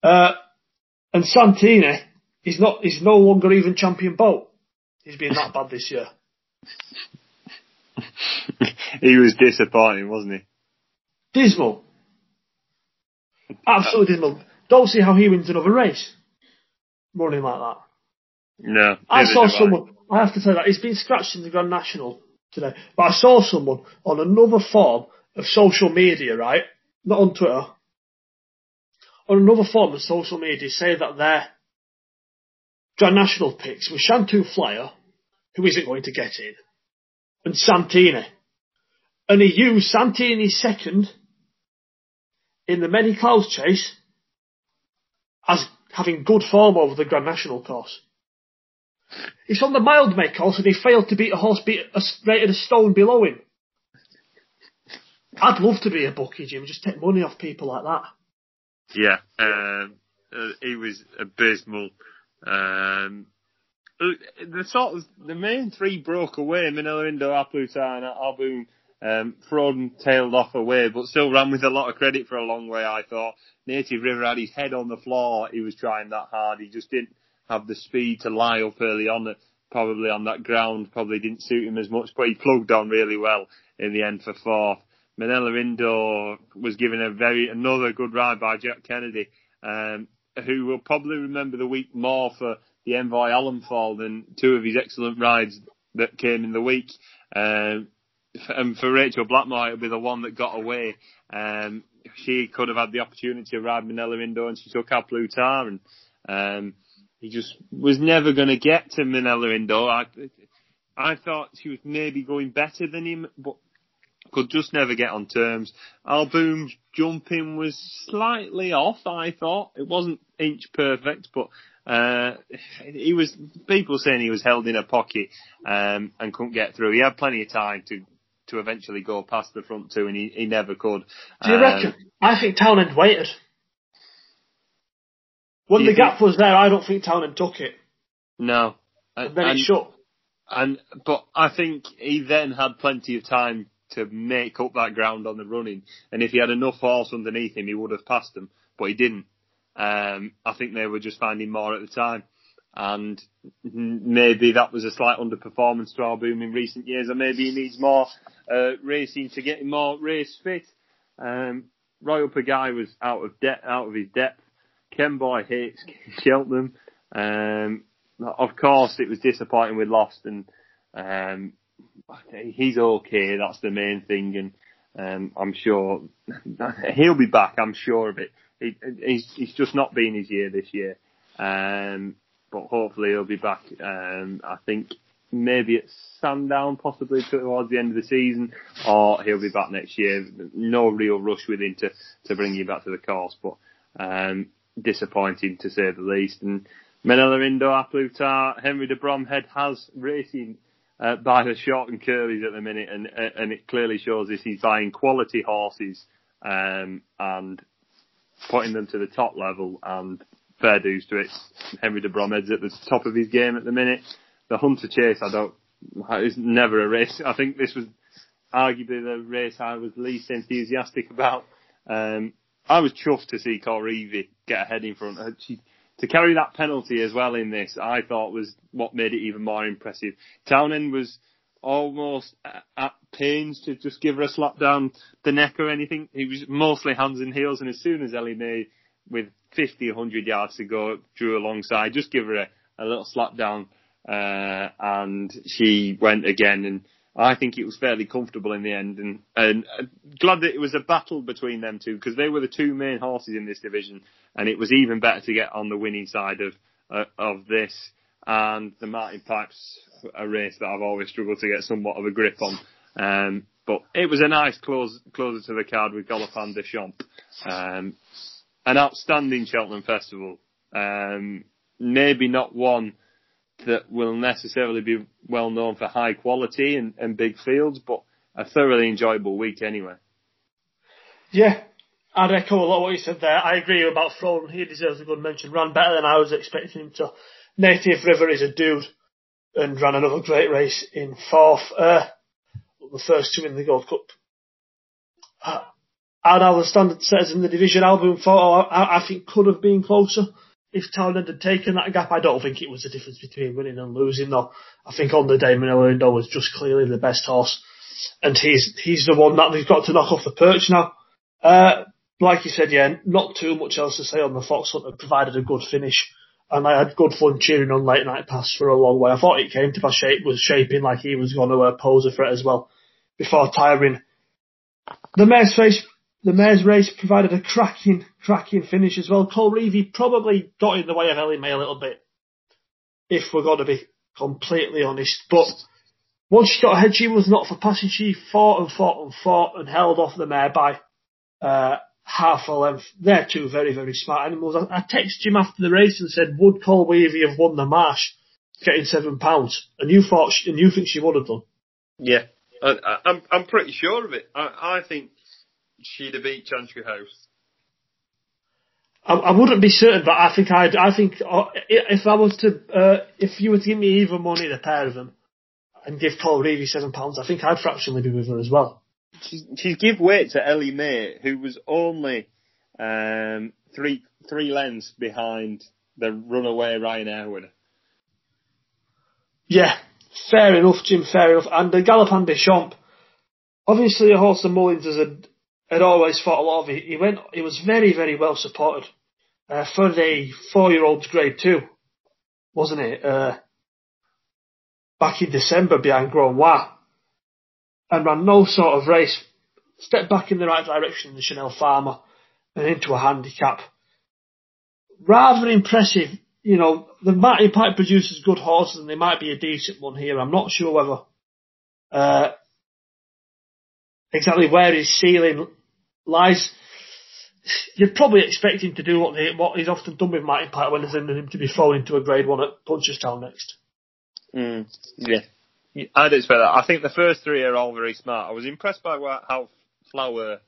Uh, and Santini is not is no longer even champion boat. He's been that bad this year. he was disappointing, wasn't he? Dismal. Absolutely uh, dismal. Don't see how he wins another race. Running like that. No. I saw someone, I have to say that, he's been scratched in the Grand National today, but I saw someone on another form of social media, right? Not on Twitter, on another form of social media say that their Grand National picks were Shantou Flyer, who isn't going to get in, and Santini. And he used Santini second in the many clouds chase as having good form over the Grand National course. He's on the Mildmay course and he failed to beat a horse beat a, rated a stone below him. I'd love to be a bookie, Jim, just take money off people like that. Yeah, um, uh, he was abysmal. Um, the sort of the main three broke away. Minella Indo, and Al Um, Frodon tailed off away, but still ran with a lot of credit for a long way. I thought Native River had his head on the floor. He was trying that hard. He just didn't have the speed to lie up early on. Probably on that ground, probably didn't suit him as much, but he plugged on really well in the end for fourth. Minella Indo was given a very another good ride by Jack Kennedy, um, who will probably remember the week more for the Envoi Allen fall than two of his excellent rides that came in the week. Um, and for Rachel Blackmore, it'll be the one that got away. Um, she could have had the opportunity to ride Minella Indo, and she took Plus Tard, and um, he just was never going to get to Minella Indo. I, I thought she was maybe going better than him, but could just never get on terms. Al Boum's jumping was slightly off, I thought. It wasn't inch perfect, but uh, he was people saying he was held in a pocket um, and couldn't get through. He had plenty of time to to eventually go past the front two, and he, he never could. Do you um, reckon? I think Townend waited. When the gap was there, I don't think Townend took it. No. And, and then it shut. And but I think he then had plenty of time to make up that ground on the running. And if he had enough horse underneath him, he would have passed them, but he didn't. Um, I think they were just finding more at the time. And maybe that was a slight underperformance to Al Boum in recent years, or maybe he needs more uh, racing to get him more race fit. Um, Royal Pagaille was out of depth, out of his depth. Kemboy hates Cheltenham. Um, of course, it was disappointing with Lost, and um, he's okay. That's the main thing. And Um, I'm sure he'll be back. I'm sure of it. He, he's, he's just not been his year this year. Um, but hopefully he'll be back. Um, I think maybe at Sandown, possibly towards the end of the season, or he'll be back next year. No real rush with him to, to bring you back to the course, but um, disappointing to say the least. And Minella Indo, A Henry de Bromhead has racing uh, by the short and curlies at the minute, and and it clearly shows this. He's buying quality horses um, and putting them to the top level, and fair dues to it. Henry de Bromhead's at the top of his game at the minute. The Hunter Chase, I don't, it's never a race. I think this was arguably the race I was least enthusiastic about. Um, I was chuffed to see Colreevy get ahead in front. She, to carry that penalty as well in this, I thought was what made it even more impressive. Townend was almost at pains to just give her a slap down the neck or anything. He was mostly hands and heels, and as soon as Elimay, with 50, 100 yards to go, drew alongside, just give her a, a little slap down, uh, and she went again, and I think it was fairly comfortable in the end, and, and glad that it was a battle between them two because they were the two main horses in this division, and it was even better to get on the winning side of uh, of this. And the Martin Pipes, a race that I've always struggled to get somewhat of a grip on. Um, but it was a nice close, closer to the card with Galopin Des Champs. Um, an outstanding Cheltenham Festival. Um, maybe not one that will necessarily be well known for high quality and, and big fields, but a thoroughly enjoyable week anyway. Yeah, I'd echo a lot of what you said there. I agree about Froome. He deserves a good mention. Ran better than I was expecting him to. Native River is a dude and ran another great race in fourth. Uh, the first two in the Gold Cup. Uh, and our standard setters in the division, Al Boum Photo, I, I think could have been closer if Townend had taken that gap, I don't think it was the difference between winning and losing though. I think on the day Indo was just clearly the best horse. And he's, he's the one that they've got to knock off the perch now. Uh, like you said, yeah, not too much else to say on the Fox Hunter, provided a good finish. And I had good fun cheering on Late Night Pass for a long way. I thought it came to pass shape was shaping like he was going to uh, pose a threat as well before tiring. The mare's face the mare's race provided a cracking, cracking finish as well. Colreevy probably got in the way of Elimay a little bit, if we're going to be completely honest. But once she got ahead, she was not for passing. She fought and fought and fought and held off the mare by uh, half a length. They're two very, very smart animals. I, I texted him after the race and said, would Colreevy have won the marsh getting seven pounds? And you thought, she, and you think she would have done? Yeah, I, I'm, I'm pretty sure of it. I, I think she'd have beat Chantry House? I, I, wouldn't be certain, but I think I'd. I think uh, if I was to, uh, if you were to give me even money, the pair of them, and give Colreevy seven pounds, I think I'd fractionally be with her as well. She's, she's give weight to Elimay, who was only um, three three lengths behind the runaway Ryanair winner. Yeah, fair enough, Jim. Fair enough. And the Galopin Des Champs, obviously a horse of Mullins has a had always thought a lot of it. He went, he was very, very well supported uh, for the four-year-old's grade two, wasn't it? Uh, back in December behind Grand Gronois, and ran no sort of race. Stepped back in the right direction in the Chanelle Pharma and into a handicap. Rather impressive. You know, the Martin Pipe produces good horses and they might be a decent one here. I'm not sure whether uh, exactly where his ceiling lies. You'd probably expect him to do what, what he's often done with Martin Pipe when there's him to be thrown into a grade one at Punchestown next. Mm, yeah. I'd expect that. I think the first three are all very smart. I was impressed by how Flower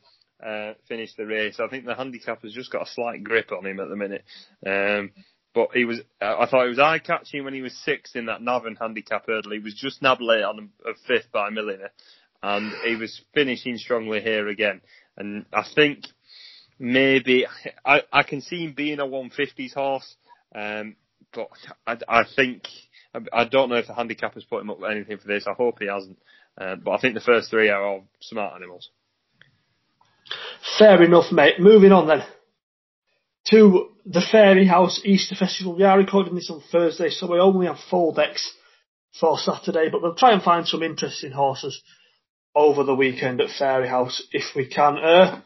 uh, finished the race. I think the handicap has just got a slight grip on him at the minute. Um, but he was, I thought he was eye catching when he was sixth in that Navan handicap hurdle. He was just nabbed late on a fifth by Milliner. And he was finishing strongly here again. And I think maybe I, I can see him being a 150s horse, um, but I, I think I don't know if the handicap has put him up with anything for this. I hope he hasn't. Uh, but I think the first three are all smart animals. Fair enough, mate. Moving on then to the Fairyhouse Easter Festival. We are recording this on Thursday, so we only have four decks for Saturday, but we'll try and find some interesting horses over the weekend at Fairyhouse if we can. Uh,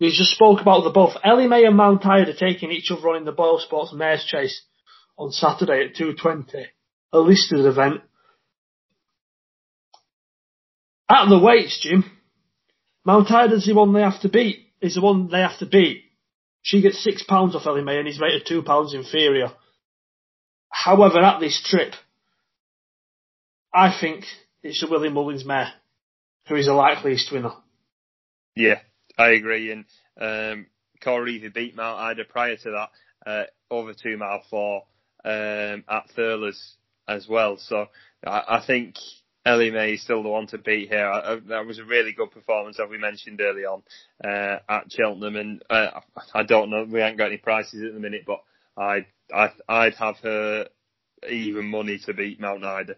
we just spoke about the both. Elimay and Mount Ida taking each other on in the Boyle Sports Mares Chase on Saturday at 2.20, a listed event. At the weights, Jim, Mount Ida's the one they have to beat. Is the one they have to beat. She gets six pounds off Elimay and he's rated two pounds inferior. However, at this trip, I think it's the Willie Mullins mare who is the likeliest winner. Yeah, I agree. And um, Corey beat Mount Ida prior to that uh, over two mile four um, at Thurles as well. So I, I think Elimay is still the one to beat here. I, that was a really good performance, as we mentioned early on uh, at Cheltenham. And uh, I don't know, we haven't got any prices at the minute, but I'd I'd, I'd have her even money to beat Mount Ida.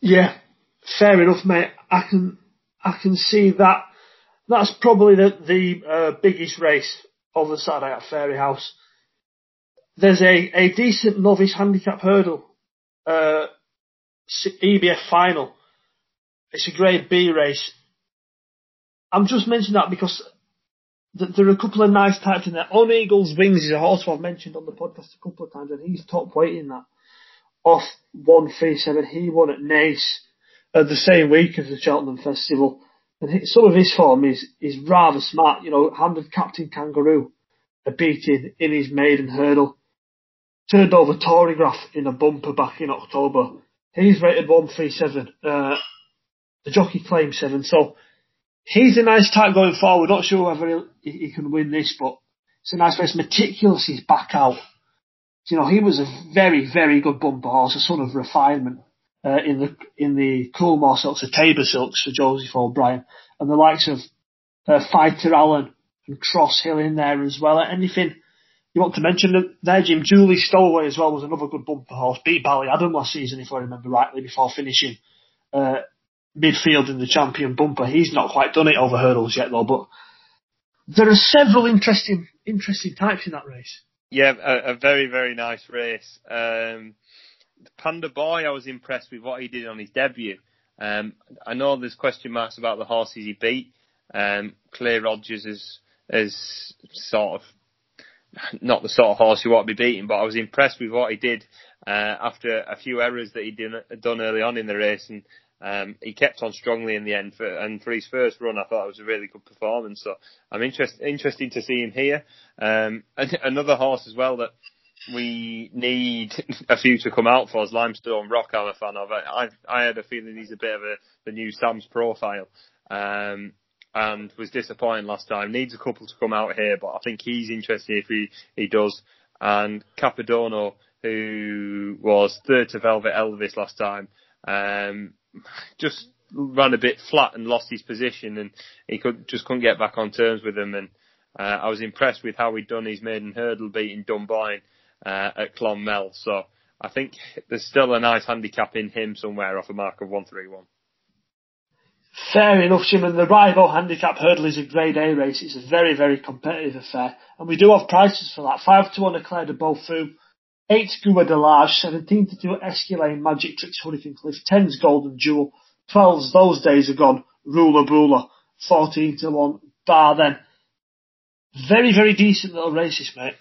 Yeah, fair enough, mate. I can I can see that. That's probably the the uh, biggest race of the Saturday at Fairyhouse. There's a, a decent novice handicap hurdle, uh, EBF final. It's a grade B race. I'm just mentioning that because th- there are a couple of nice types in there. On Eagle's Wings is a horse I've mentioned on the podcast a couple of times, and he's top weight in that. Off 137, he won at Naas at the same week as the Cheltenham Festival. And some of his form is, is rather smart. You know, handed Captain Kangaroo a beating in his maiden hurdle. Turned over Torygraph in a bumper back in October. He's rated 137. Uh, the jockey claims 7. So he's a nice type going forward. Not sure whether he, he can win this, but it's a nice race. Meticulous is back out. You know, he was a very, very good bumper horse, a son of refinement uh, in the in the Coolmore silks, the Tabor silks for Joseph O'Brien, and the likes of uh, Fighter Allen and Cross Hill in there as well. Anything you want to mention that there, Jim? Julie Stowaway as well was another good bumper horse. Beat Ballyadam last season, if I remember rightly, before finishing uh, midfield in the champion bumper. He's not quite done it over hurdles yet though, but there are several interesting interesting types in that race. Yeah, a, a very very nice race. Um, Panda Boy, I was impressed with what he did on his debut. Um, I know there's question marks about the horses he beat. Um, Clay Rogers is is sort of not the sort of horse you want to be beating, but I was impressed with what he did uh, after a few errors that he'd done early on in the race, and um, he kept on strongly in the end. For, and for his first run, I thought it was a really good performance. So I'm interested interested to see him here. Um, another horse as well that we need a few to come out for is Limestone Rock, I'm a fan of. I, I had a feeling he's a bit of a the new Sam's profile, um, and was disappointing last time. Needs a couple to come out here, but I think he's interesting if he he does. And Capodanno, who was third to Velvet Elvis last time, um, just ran a bit flat and lost his position, and he could just couldn't get back on terms with them. And uh, I was impressed with how he'd done his maiden hurdle, beating Dunboyne uh, at Clonmel. So I think there's still a nice handicap in him somewhere off a mark of 131. Fair enough, Jim. And the rival handicap hurdle is a grade A race. It's a very, very competitive affair. And we do have prices for that. 5 to 1 Eclair de Beaufeu, 8 Gua Du Large, 17 to 2 Esquilane, Magic Tricks, Hurricane Cliff, 10's Golden Jewel, 12's Those Days Are Gone, Ruler Buller, 14 to 1 Bar then. Very, very decent little races, mate.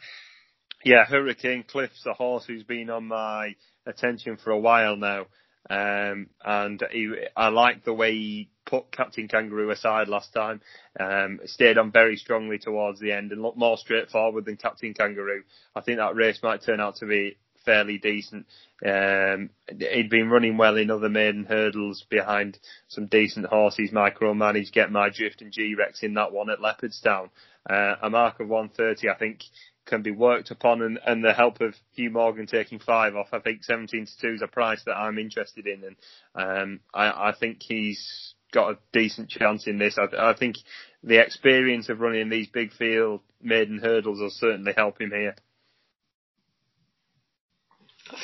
Yeah, Hurricane Cliff's a horse who's been on my attention for a while now. Um, and he, I like the way he put Captain Kangaroo aside last time. Um, stayed on very strongly towards the end and looked more straightforward than Captain Kangaroo. I think that race might turn out to be fairly decent. Um, he'd been running well in other maiden hurdles behind some decent horses. Micromanage, Get My Drift and G-Rex in that one at Leopardstown. Uh, a mark of 130, I think, can be worked upon and, and the help of Hugh Morgan taking five off, I think 17 to 2 is a price that I'm interested in and um, I, I think he's got a decent chance in this. I, I think the experience of running these big field maiden hurdles will certainly help him here.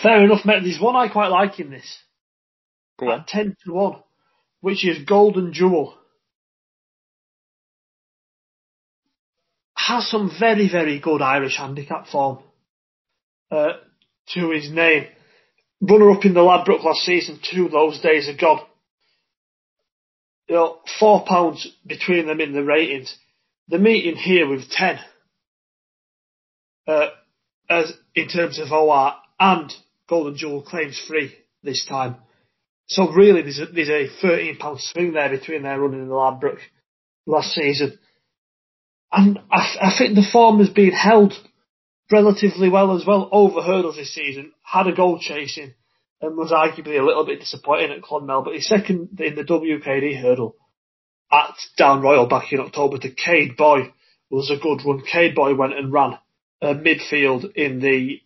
Fair enough, mate. There's one I quite like in this. Go on. 10 to 1, which is Golden Jewel. has some very, very good Irish handicap form uh, to his name. runner up in the Ladbroke last season, two those days are gone. You know, four pounds between them in the ratings. The meeting here with ten, uh, as in terms of OR and Golden Jewel claims free this time. So really, there's a, there's a thirteen pound swing there between their running in the Ladbroke last season, and I, I think the form has been held relatively well as well over hurdles this season. Had a goal chasing and was arguably a little bit disappointing at Clonmel, but his second in the WKD hurdle at Down Royal back in October to Cade Boy was a good run. Cade Boy went and ran uh, midfield in the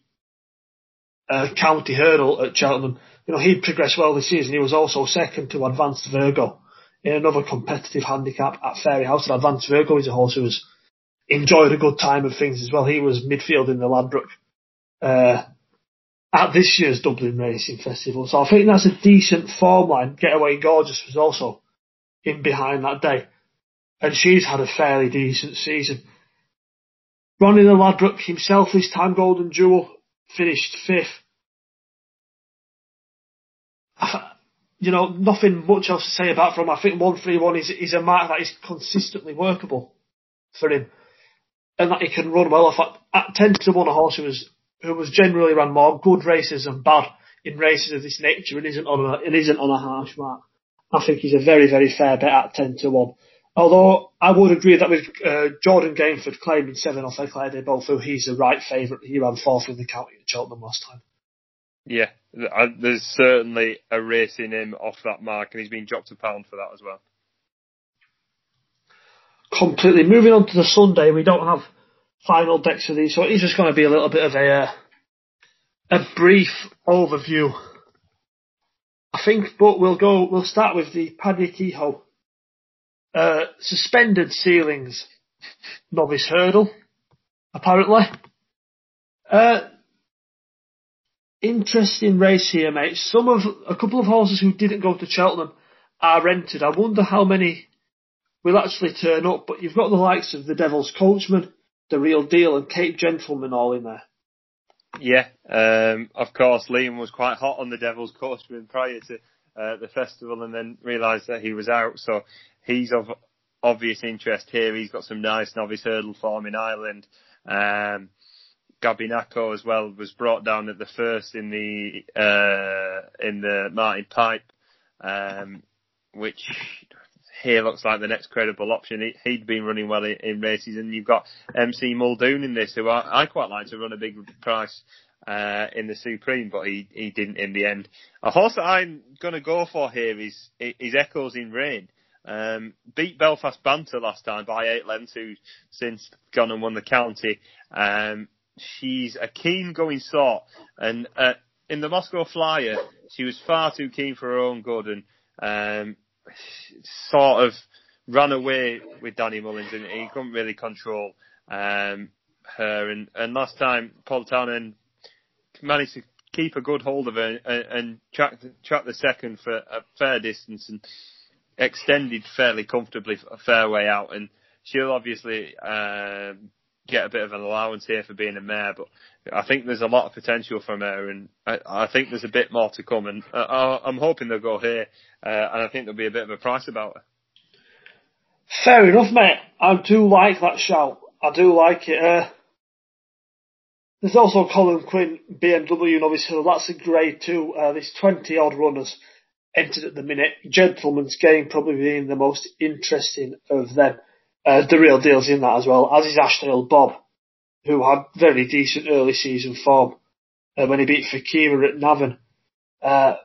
uh, county hurdle at Cheltenham. You know, he'd progressed well this season. He was also second to Advanced Virgo in another competitive handicap at Fairyhouse. And Advanced Virgo is a horse who has enjoyed a good time of things as well. He was midfield in the Ladbroke uh, at this year's Dublin Racing Festival. So I think that's a decent form line. Getaway Gorgeous was also in behind that day. And she's had a fairly decent season. Ronnie the Ladbroke himself this time Golden Jewel finished fifth. You know, nothing much else to say about from. I think 131 is, is a mark that is consistently workable for him. And that he can run well off at, at 10 to 1 a horse who was, who was generally ran more good races and bad in races of this nature and isn't on a, it isn't on a harsh mark. I think he's a very, very fair bet at 10 to 1. Although I would agree that with uh, Jordan Gainford claiming seven off Eclair de Beaufeu, he's the right favourite. He ran fourth in the county at Cheltenham last time. Yeah, there's certainly a race in him off that mark, and he's been dropped a pound for that as well. Completely. Moving on to the Sunday, we don't have final decks of these, so it's just going to be a little bit of a uh, a brief overview. I think, but we'll go. We'll start with the Paddy Kehoe uh, suspended ceilings novice hurdle, apparently. Uh, interesting race here, mate. Some of a couple of horses who didn't go to Cheltenham are rented. I wonder how many will actually turn up. But you've got the likes of the Devil's Coachman, the Real Deal, and Cape Gentleman all in there. Yeah, um, of course, Liam was quite hot on the Devil's Coachman prior to uh, the festival, and then realised that he was out. So he's of obvious interest here. He's got some nice novice hurdle form in Ireland. Um, Gabinaco as well was brought down at the first in the uh, in the Martin Pipe, um, which here looks like the next credible option. He, had been running well in, in, races, and you've got MC Muldoon in this, who I, I quite like to run a big price uh, in the Supreme, but he, he didn't in the end. A horse that I'm going to go for here is is Echoes in Rain. Um, beat Belfast Banter last time by eight lengths, who since gone and won the county. Um, she's a keen going sort, and uh, in the Moscow Flyer, she was far too keen for her own good, and um, sort of ran away with Danny Mullins, and he couldn't really control um, her. And, and last time, Paul Townend managed to keep a good hold of her and, and track, track the second for a fair distance, and extended fairly comfortably a fair way out, and she'll obviously um, get a bit of an allowance here for being a mare, but I think there's a lot of potential from her, and I, I think there's a bit more to come, and I, I'm hoping they'll go here, uh, and I think there'll be a bit of a price about her. Fair enough, mate. I do like that shout. I do like it. Uh, there's also Colin Quinn, BMW and obviously That's a grade two. Uh, there's 20 odd runners entered at the minute. Gentleman's Game probably being the most interesting of them. Uh, the real deal's in that as well, as is Ashdale Bob, who had very decent early season form uh, when he beat Fakira at Navan. Uh,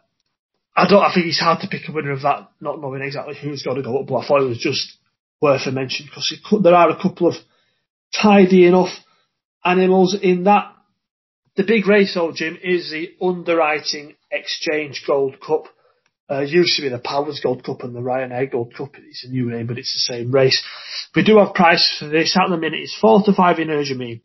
I don't. I think it's hard to pick a winner of that, not knowing exactly who's got to go up. But I thought it was just worth a mention because there are a couple of tidy enough animals in that. The big race, though, Jim, is the underwriting Exchange Gold Cup. Uh, used to be the Powers Gold Cup and the Ryanair Gold Cup. It's a new name, but it's the same race. We do have prices for this at the minute. It's 4 to 5 Energumene.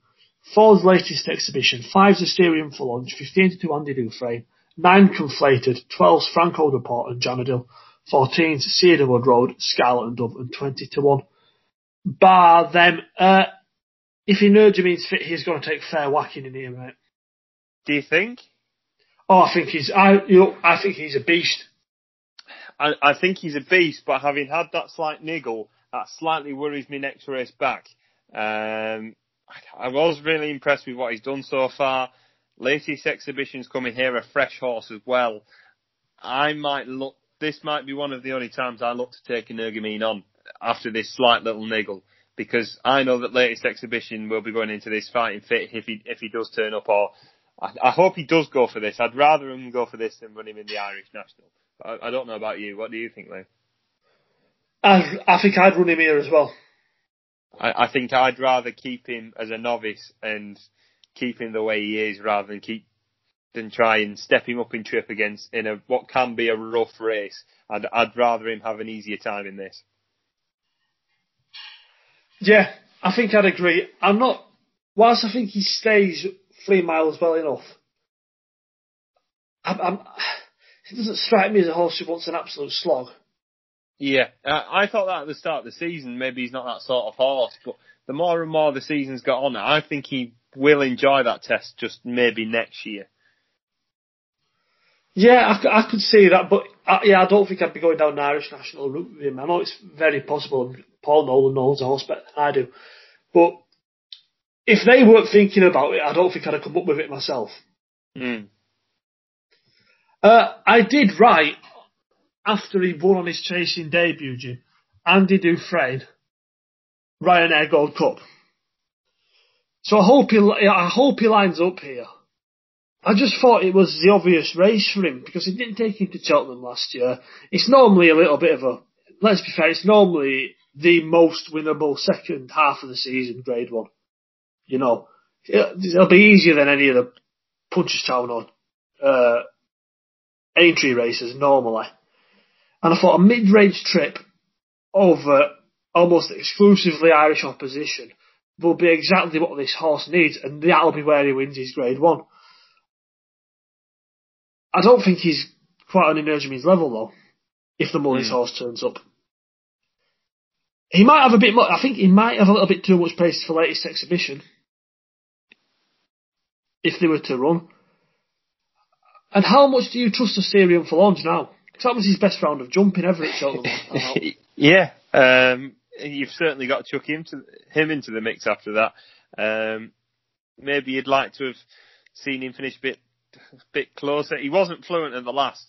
Four's latest exhibition. Five's Asterion Forlonge. 15 to 2 Andy Dufresne. 9 Conflated. 12's Franco De Port and Janadil. 14's Cedarwood Road, Scarlet and Dove. And 20 to 1. Bar them. Uh, if Energumene's fit, he's going to take fair whacking in here, mate. Do you think? Oh, I think he's I you know, I think he's a beast. I, I think he's a beast, but having had that slight niggle, that slightly worries me next race back. Um, I was really impressed with what he's done so far. Latest exhibitions coming here, a fresh horse as well. I might look. This might be one of the only times I look to take Energumene on after this slight little niggle because I know that latest exhibition will be going into this fighting fit if he if he does turn up or I, I hope he does go for this. I'd rather him go for this than run him in the Irish National. I, I don't know about you. What do you think, Lee? I I think I'd run him here as well. I, I think I'd rather keep him as a novice and keep him the way he is rather than keep than try and step him up in trip against in a what can be a rough race. I'd I'd rather him have an easier time in this. Yeah, I think I'd agree. I'm not. Whilst I think he stays three miles well enough, I'm, I'm, it doesn't strike me as a horse who wants an absolute slog. Yeah, I thought that at the start of the season. Maybe he's not that sort of horse, but the more and more the season's got on, I think he will enjoy that test. Just maybe next year. Yeah, I, I could see that, but uh, yeah, I don't think I'd be going down the Irish national route with him. I know it's very possible, and Paul Nolan knows the horse better than I do, but if they weren't thinking about it, I don't think I'd have come up with it myself. Mm. Uh, I did write after he won on his chasing debut, Jim, Andy Dufresne, Ryanair Gold Cup. So I hope he, I hope he lines up here. I just thought it was the obvious race for him because he didn't take him to Cheltenham last year. It's normally a little bit of a, let's be fair, it's normally the most winnable second half of the season, grade one. You know, it'll be easier than any of the Punchestown or, uh, Aintree races normally. And I thought a mid-range trip over almost exclusively Irish opposition will be exactly what this horse needs, and that'll be where he wins his grade one. I don't think he's quite on Energumene's level though, if the Mullins mm. horse turns up. He might have a bit more, I think he might have a little bit too much pace for latest exhibition. If they were to run. And how much do you trust Asterion Forlonge now? Because that was his best round of jumping ever at Cheltenham. yeah, um, you've certainly got to chuck him to him into the mix after that. Um, maybe you'd like to have seen him finish a bit bit closer. He wasn't fluent at the last.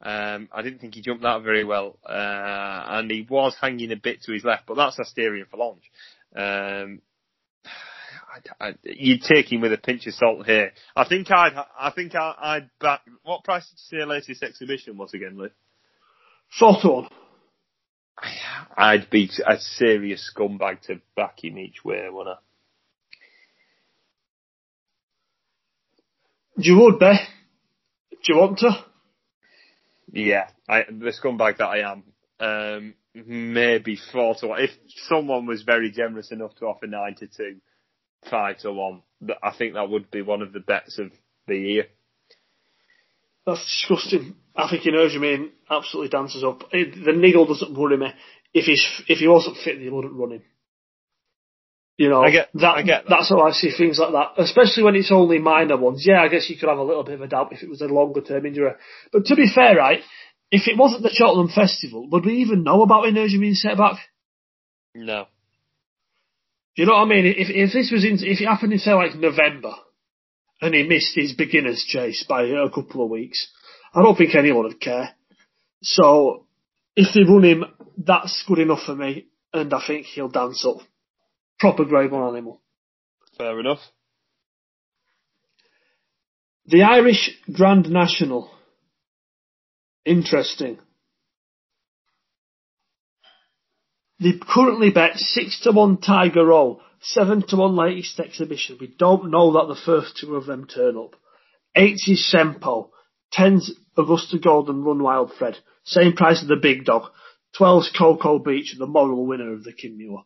Um, I didn't think he jumped that very well, uh, and he was hanging a bit to his left, but that's Asterion Forlonge. Um, I, I, you'd take him with a pinch of salt here. I think I'd, I think I, would back. What price did you say latest exhibition was again, Lee? Four to one. I'd be a serious scumbag to back him each way, wouldn't I? You would be. Do you want to? Yeah, I, the scumbag that I am. Um, maybe four to one. If someone was very generous enough to offer nine to two, five to one, I think that would be one of the bets of the year. That's disgusting. I think he knows you mean absolutely dances up. The niggle doesn't worry me. If he's if he wasn't fit, he wouldn't run him. You know, I get that. I get that. That's how I see things like that, especially when it's only minor ones. Yeah, I guess you could have a little bit of a doubt if it was a longer term injury. But to be fair, right, if it wasn't the Cheltenham Festival, would we even know about Energumene setback? No. You know what I mean? If if this was in, if it happened in say like November, and he missed his beginner's chase by a couple of weeks, I don't think anyone would care. So if they run him, that's good enough for me, and I think he'll dance up. Proper grade one animal. Fair enough. The Irish Grand National. Interesting. They currently bet 6 to 1 Tiger Roll, 7 to 1 latest exhibition. We don't know that the first two of them turn up. 8 is Sempo, 10's Augusta Golden Run Wild Fred, same price as the big dog. 12's Coko Beach, the moral winner of the Kim Muir.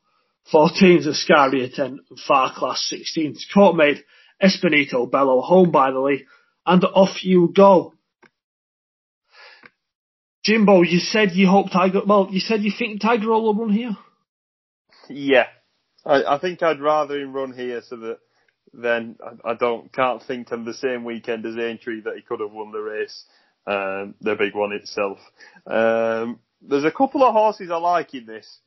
14's Escaria Ten, Far Class 16's Courtmaid, Espanito Bello, Home by the Lee, and off you go. Jimbo, you said you hope Tiger, well, you said you think Tiger will run here? Yeah. I, I think I'd rather him run here so that then I, I don't can't think of the same weekend as Aintree that he could have won the race, um, the big one itself. Um, there's a couple of horses I like in this.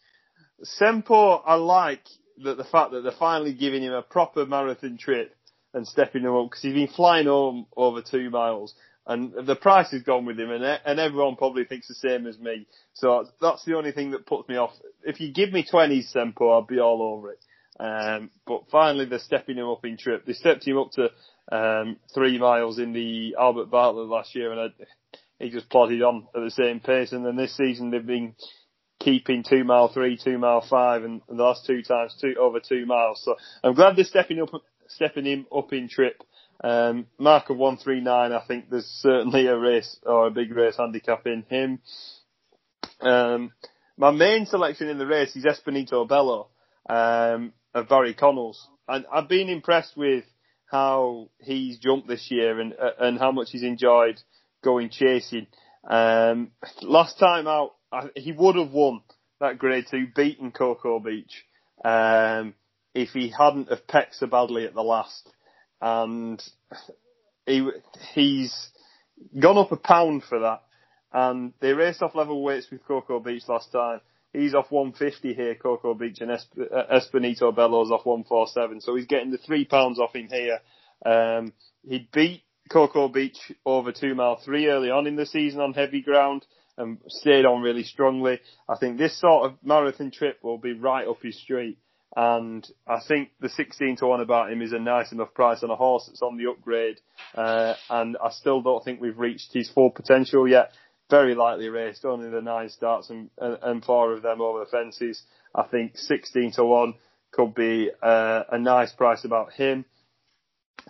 Sempo, I like that the fact that they're finally giving him a proper marathon trip and stepping him up because he's been flying home over two miles and the price has gone with him and, and everyone probably thinks the same as me. So that's the only thing that puts me off. If you give me 20s Sempo, I'll be all over it. Um, but finally they're stepping him up in trip. They stepped him up to um, three miles in the Albert Bartlett last year and I, he just plodded on at the same pace. And then this season they've been keeping two mile three, two mile five, and, and the last two times two over two miles. So I'm glad they're stepping up, stepping him up in trip. Um, mark of one three nine. I think there's certainly a race or a big race handicap in him. Um, my main selection in the race is Espanito Bello um, of Barry Connells, and I've been impressed with how he's jumped this year and uh, and how much he's enjoyed going chasing. Um, last time out, I, he would have won that Grade Two, beaten Coko Beach, um, if he hadn't have pecked so badly at the last. And he he's gone up a pound for that. And they raced off level weights with Coko Beach last time. He's off 150 here, Coko Beach, and Esp- uh, Espanito Bello's off 147. So he's getting the three pounds off him here. Um, he beat Coko Beach over two mile three early on in the season on heavy ground and stayed on really strongly. I think this sort of marathon trip will be right up his street. And I think the 16 to 1 about him is a nice enough price on a horse that's on the upgrade. Uh, and I still don't think we've reached his full potential yet. Very lightly raced, only the nine starts and, and four of them over the fences. I think 16 to 1 could be uh, a nice price about him.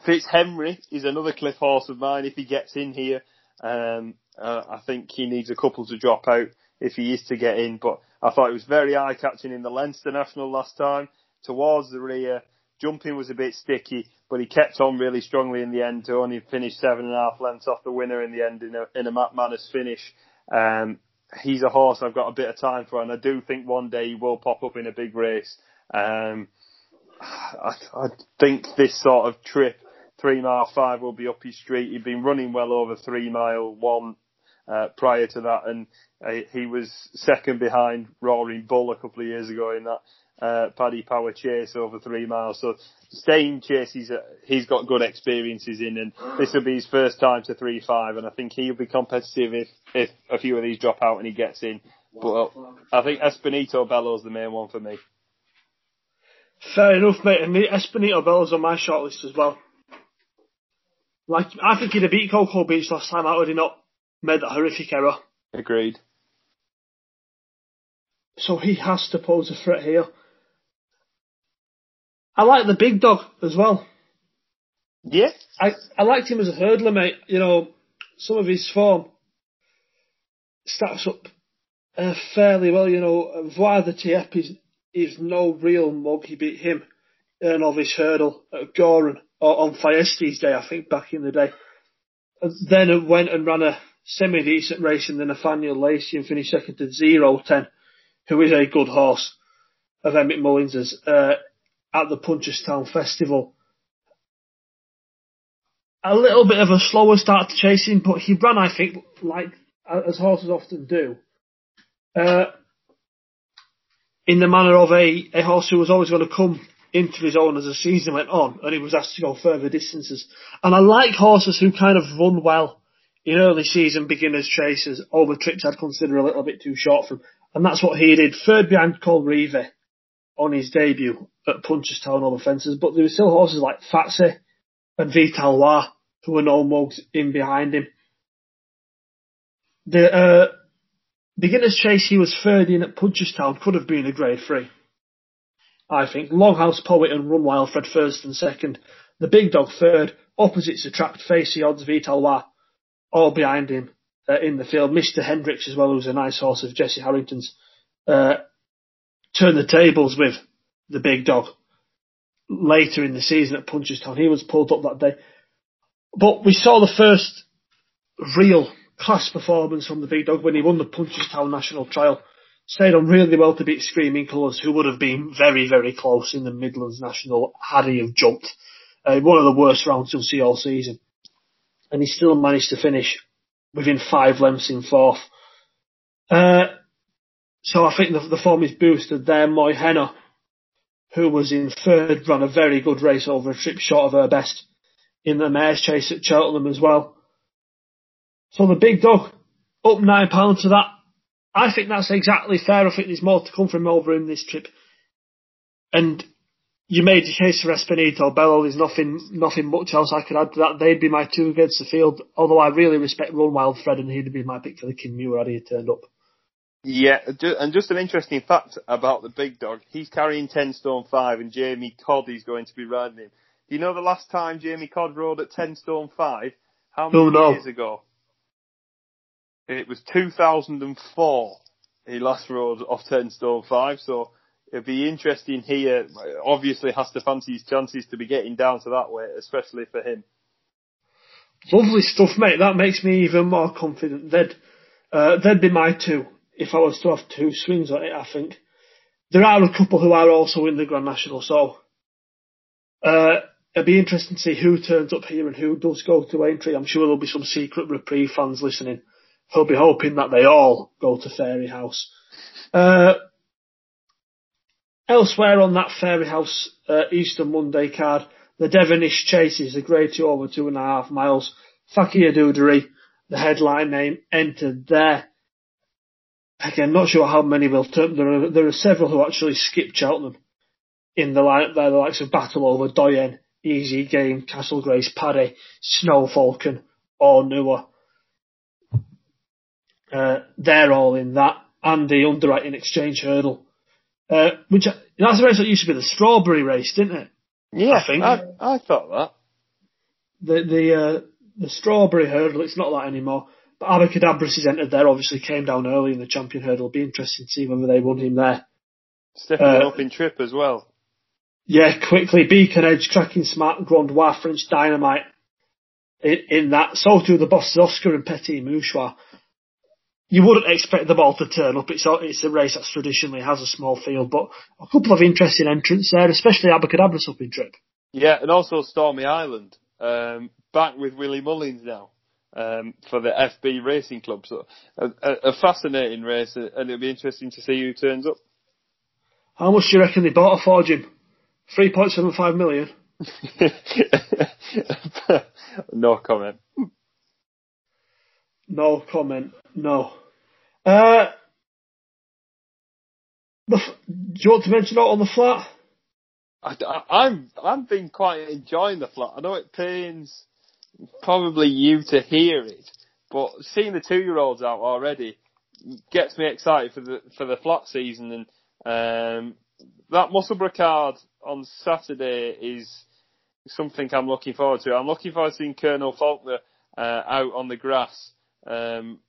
Fitzhenry is another cliff horse of mine if he gets in here. Um, uh, I think he needs a couple to drop out if he is to get in. But I thought it was very eye catching in the Leinster National last time. Towards the rear, jumping was a bit sticky, but he kept on really strongly in the end to only finish seven and a half lengths off the winner in the end in a, in a Matt Manners finish. Um, he's a horse I've got a bit of time for, and I do think one day he will pop up in a big race. Um, I, I think this sort of trip, three mile five, will be up his street. He'd been running well over three mile one uh, prior to that, and uh, he was second behind Roaring Bull a couple of years ago in that uh, Paddy Power chase over three miles. So staying chase, he's, uh, he's got good experiences in, and this will be his first time to three five, and I think he'll be competitive if if a few of these drop out and he gets in. But I think Espanito Bello's the main one for me. Fair enough, mate. And Espanito Bello's on my shortlist as well. Like, I think he'd have beat Coko Beach last time out had he not made that horrific error. Agreed. So he has to pose a threat here. I like the big dog as well. Yeah. I, I liked him as a hurdler, mate. You know, some of his form stacks up uh, fairly well. You know, Voix the Tiep is, is no real mug. He beat him in a his hurdle at Gowran or on Thyestes Day, I think, back in the day. And then went and ran a semi decent race in the Nathaniel Lacy and finished second to zero ten, who is a good horse of Emmett Mullins's uh, at the Punchestown Festival. A little bit of a slower start to chasing, but he ran, I think, like as horses often do, uh, in the manner of a, a horse who was always going to come into his own as the season went on, and he was asked to go further distances. And I like horses who kind of run well in early season beginners chases over trips I'd consider a little bit too short for him. And that's what he did. Third behind Colreevy on his debut at Punchestown over fences, but there were still horses like Fatsy and Vitalois who were no mugs in behind him. The uh, beginner's chase he was third in at Punchestown could have been a grade three. I think. Longhouse Poet and Run Wild Fred first and second. The big dog third. Opposites attract facey odds Vitalois all behind him uh, in the field. Mr. Hendricks as well, who's a nice horse of Jessie Harrington's, uh, the tables with the big dog later in the season at Punchestown. He was pulled up that day. But we saw the first real class performance from the big dog when he won the Punchestown National Trial. Stayed on really well to beat Screaming Colours, who would have been very, very close in the Midlands National had he have jumped. Uh, one of the worst rounds you'll see all season. And he still managed to finish within five lengths in fourth. Uh, so I think the, the form is boosted there. Moyhenna, who was in third, ran a very good race over a trip short of her best in the mare's chase at Cheltenham as well. So the big dog, up nine pounds to that. I think that's exactly fair. I think there's more to come from over in this trip. And you made the case for Espanito Bello. There's nothing, nothing much else I could add to that. They'd be my two against the field. Although I really respect Run Wild Fred, and he'd be my pick for the Kim Muir had he turned up. Yeah, and just an interesting fact about the big dog. He's carrying 10 stone 5 and Jamie Codd is going to be riding him. Do you know the last time Jamie Codd rode at 10 stone 5? How many oh, no. years ago? It was 2004 he last rode off 10 stone 5, so it'd be interesting here. Obviously has to fancy his chances to be getting down to that weight, especially for him. Lovely stuff, mate. That makes me even more confident. They'd, uh, they'd be my two if I was to have two swings on it, I think. There are a couple who are also in the Grand National, so uh, it'll be interesting to see who turns up here and who does go to Aintree. I'm sure there'll be some secret reprieve fans listening who'll be hoping that they all go to Fairyhouse. Uh, elsewhere on that Fairyhouse uh, Easter Monday card, the Devenish Chases, a grade two over two and a half miles. Fakir D'Oudairies, the headline name, entered there. Again, not sure how many will turn. There are, there are several who actually skip Cheltenham in the lineup there, the likes of Battleoverdoyen, Easy Game, Castlegrace Paddy, Snow Falcon, or Newer. Uh, they're all in that, and the underwriting exchange hurdle, uh, which that's a race that used to be the strawberry race, didn't it? Yeah, I think I, I thought that. The the uh, the strawberry hurdle, it's not that anymore. Abacadabras is entered there, obviously came down early in the champion hurdle. It'll be interesting to see whether they won him there. Stepping uh, up in trip as well. Yeah, quickly. Beacon Edge, Cracking Smart, Grondois, French Dynamite in, in that. So too the bosses Oscar and Petit Mouchoir. You wouldn't expect them all to turn up. It's a, it's a race that traditionally has a small field, but a couple of interesting entrants there, especially Abacadabras up in trip. Yeah, and also Stormy Ireland. Um, back with Willie Mullins now um, for the FB Racing Club. So a, a, fascinating race, and it'll be interesting to see who turns up. How much do you reckon they bought her for, Jim? Three point seven five million. no comment. No comment. No. Uh, the, do you want to mention that on the flat? I, I, I'm I've been quite enjoying the flat. I know it pains probably you to hear it, but seeing the two year olds out already gets me excited for the for the flat season and um, that Musselburgh card on Saturday is something I'm looking forward to. I'm looking forward to seeing Colonel Faulkner uh, out on the grass. Um,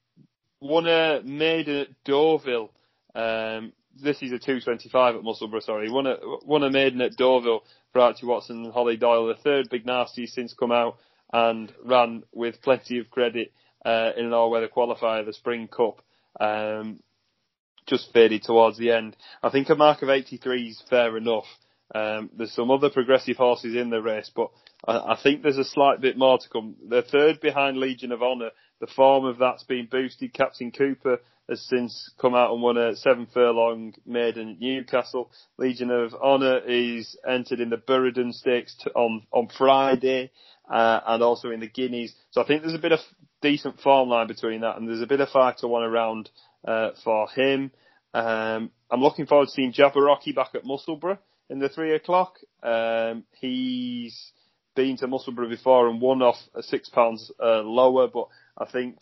won a maiden at Deauville. Um, this is a 225 at Musselburgh, sorry. Won a, won a maiden at Deauville for Archie Watson and Holly Doyle. The third big nasty since come out and ran with plenty of credit uh, in an all-weather qualifier, the Spring Cup. Um, just faded towards the end. I think a mark of 83 is fair enough. Um, there's some other progressive horses in the race, but I, I, think there's a slight bit more to come. The third behind Legion of Honour. The form of that's been boosted. Captain Cooper has since come out and won a seven furlong maiden at Newcastle. Legion of Honour is entered in the Burradon Stakes on on Friday uh, and also in the Guineas. So I think there's a bit of decent form line between that, and there's a bit of five to one around uh, for him. Um, I'm looking forward to seeing Jabberwocky back at Musselburgh in the three o'clock. Um, he's been to Musselburgh before and won off six pounds uh, lower, but I think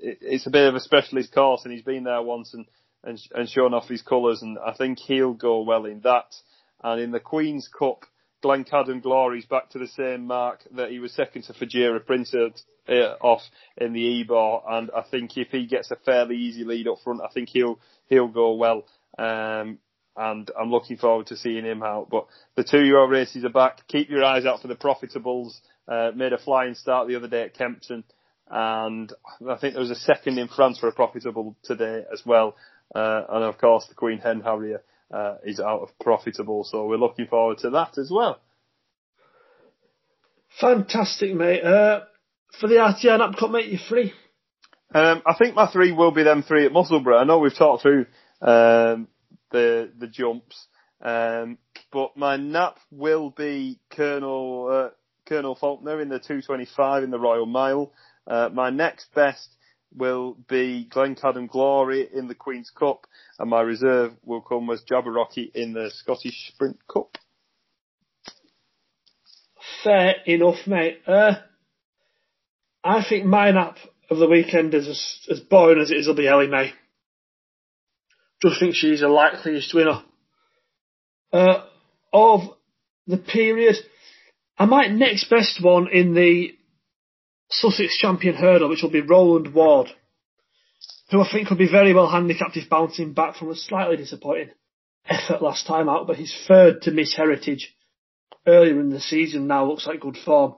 it's a bit of a specialist course, and he's been there once and and, and shown off his colours, and I think he'll go well in that. And in the Queen's Cup, Glencadam Glory's back to the same mark that he was second to Fajira Printed uh, off in the Ebor, and I think if he gets a fairly easy lead up front, I think he'll he'll go well. Um, and I'm looking forward to seeing him out. But the two-year-old races are back. Keep your eyes out for the Profitables. Uh, made a flying start the other day at Kempton, and I think there was a second in France for a Profitable today as well. Uh, and of course the Queen Hen Harrier uh, is out of profitable. So we're looking forward to that as well. Fantastic, mate. Uh, for the RTR Nap Cup, mate, you're free. Um, I think my three will be them three at Musselburgh. I know we've talked through um, the the jumps, um, but my nap will be Colonel uh, Colonel Faulkner in the 225 in the Royal Mile. Uh, my next best will be Glencadam Glory in the Queen's Cup, and my reserve will come as Jabberwocky in the Scottish Sprint Cup. Fair enough, mate. Uh, I think my nap of the weekend is as, as boring as it is will be Elimay. Just think she's the likeliest winner. Uh, of the period, I might next best one in the Sussex champion hurdle, which will be Roland Ward, who I think could be very well handicapped if bouncing back from a slightly disappointing effort last time out, but his third to Miss Heritage earlier in the season now looks like good form.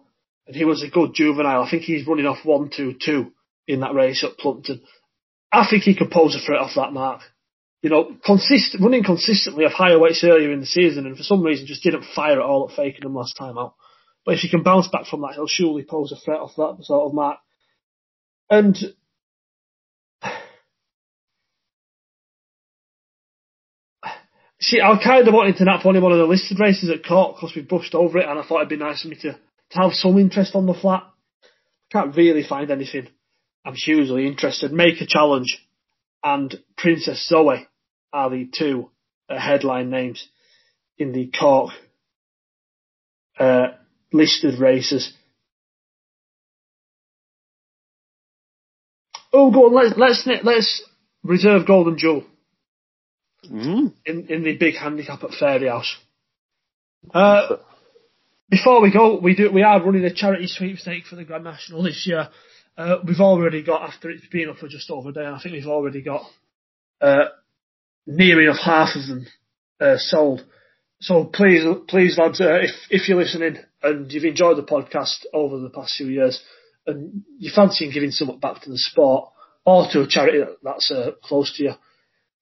And he was a good juvenile. I think he's running off 1-2-2 in that race at Plumpton. I think he could pose a threat off that mark. You know, consist, running consistently of higher weights earlier in the season and for some reason just didn't fire at all at Fakenham last time out. But if he can bounce back from that, he'll surely pose a threat off that sort of mark. And see, I kind of wanted to nap on one of the listed races at Cork because we brushed over it, and I thought it'd be nice for me to, to have some interest on the flat. Can't really find anything. I'm hugely interested. Make a challenge and Princess Zoe are the two uh, headline names in the Cork uh, listed races. Oh, go on. Let's let's let's reserve Golden Jewel Mm. in in the big handicap at Fairyhouse. Uh, before we go, we do we are running a charity sweepstake for the Grand National this year. Uh, we've already got after it's been up for just over a day. I think we've already got uh, near enough half of them uh, sold. So please, please, lads, uh, if if you're listening and you've enjoyed the podcast over the past few years, and you fancy giving something back to the sport or to a charity that's uh, close to you,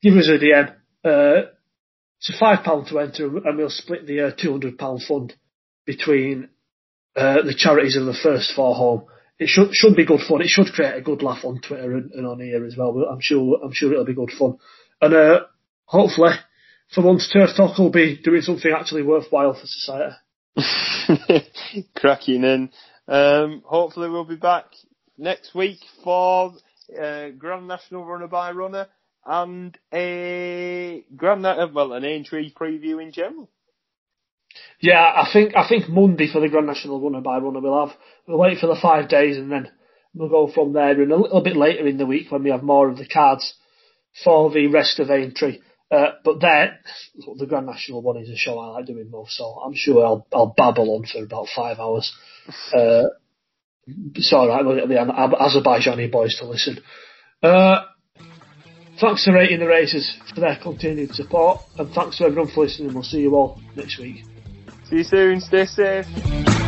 give us a DM. Uh, it's a five pound to enter, and we'll split the uh, two hundred pound fund between uh, the charities of the first four home. It should should be good fun. It should create a good laugh on Twitter and, and on here as well. I'm sure I'm sure it'll be good fun, and uh, hopefully for once Turf Talk will be doing something actually worthwhile for society. Cracking in. Um, hopefully we'll be back next week for uh, Grand National Runner by Runner and a Grand Na- uh, well an Aintree preview in general. Yeah, I think I think Monday for the Grand National Runner by Runner we'll have we'll wait for the five days and then we'll go from there and a little bit later in the week when we have more of the cards for the rest of Aintree. Uh, but there, the Grand National one is a show I like doing most, so I'm sure I'll I'll babble on for about five hours. Uh, it's alright, we'll get the Azerbaijani boys to listen. Uh, thanks to rating the races for their continued support, and thanks to everyone for listening. We'll see you all next week. See you soon. Stay safe.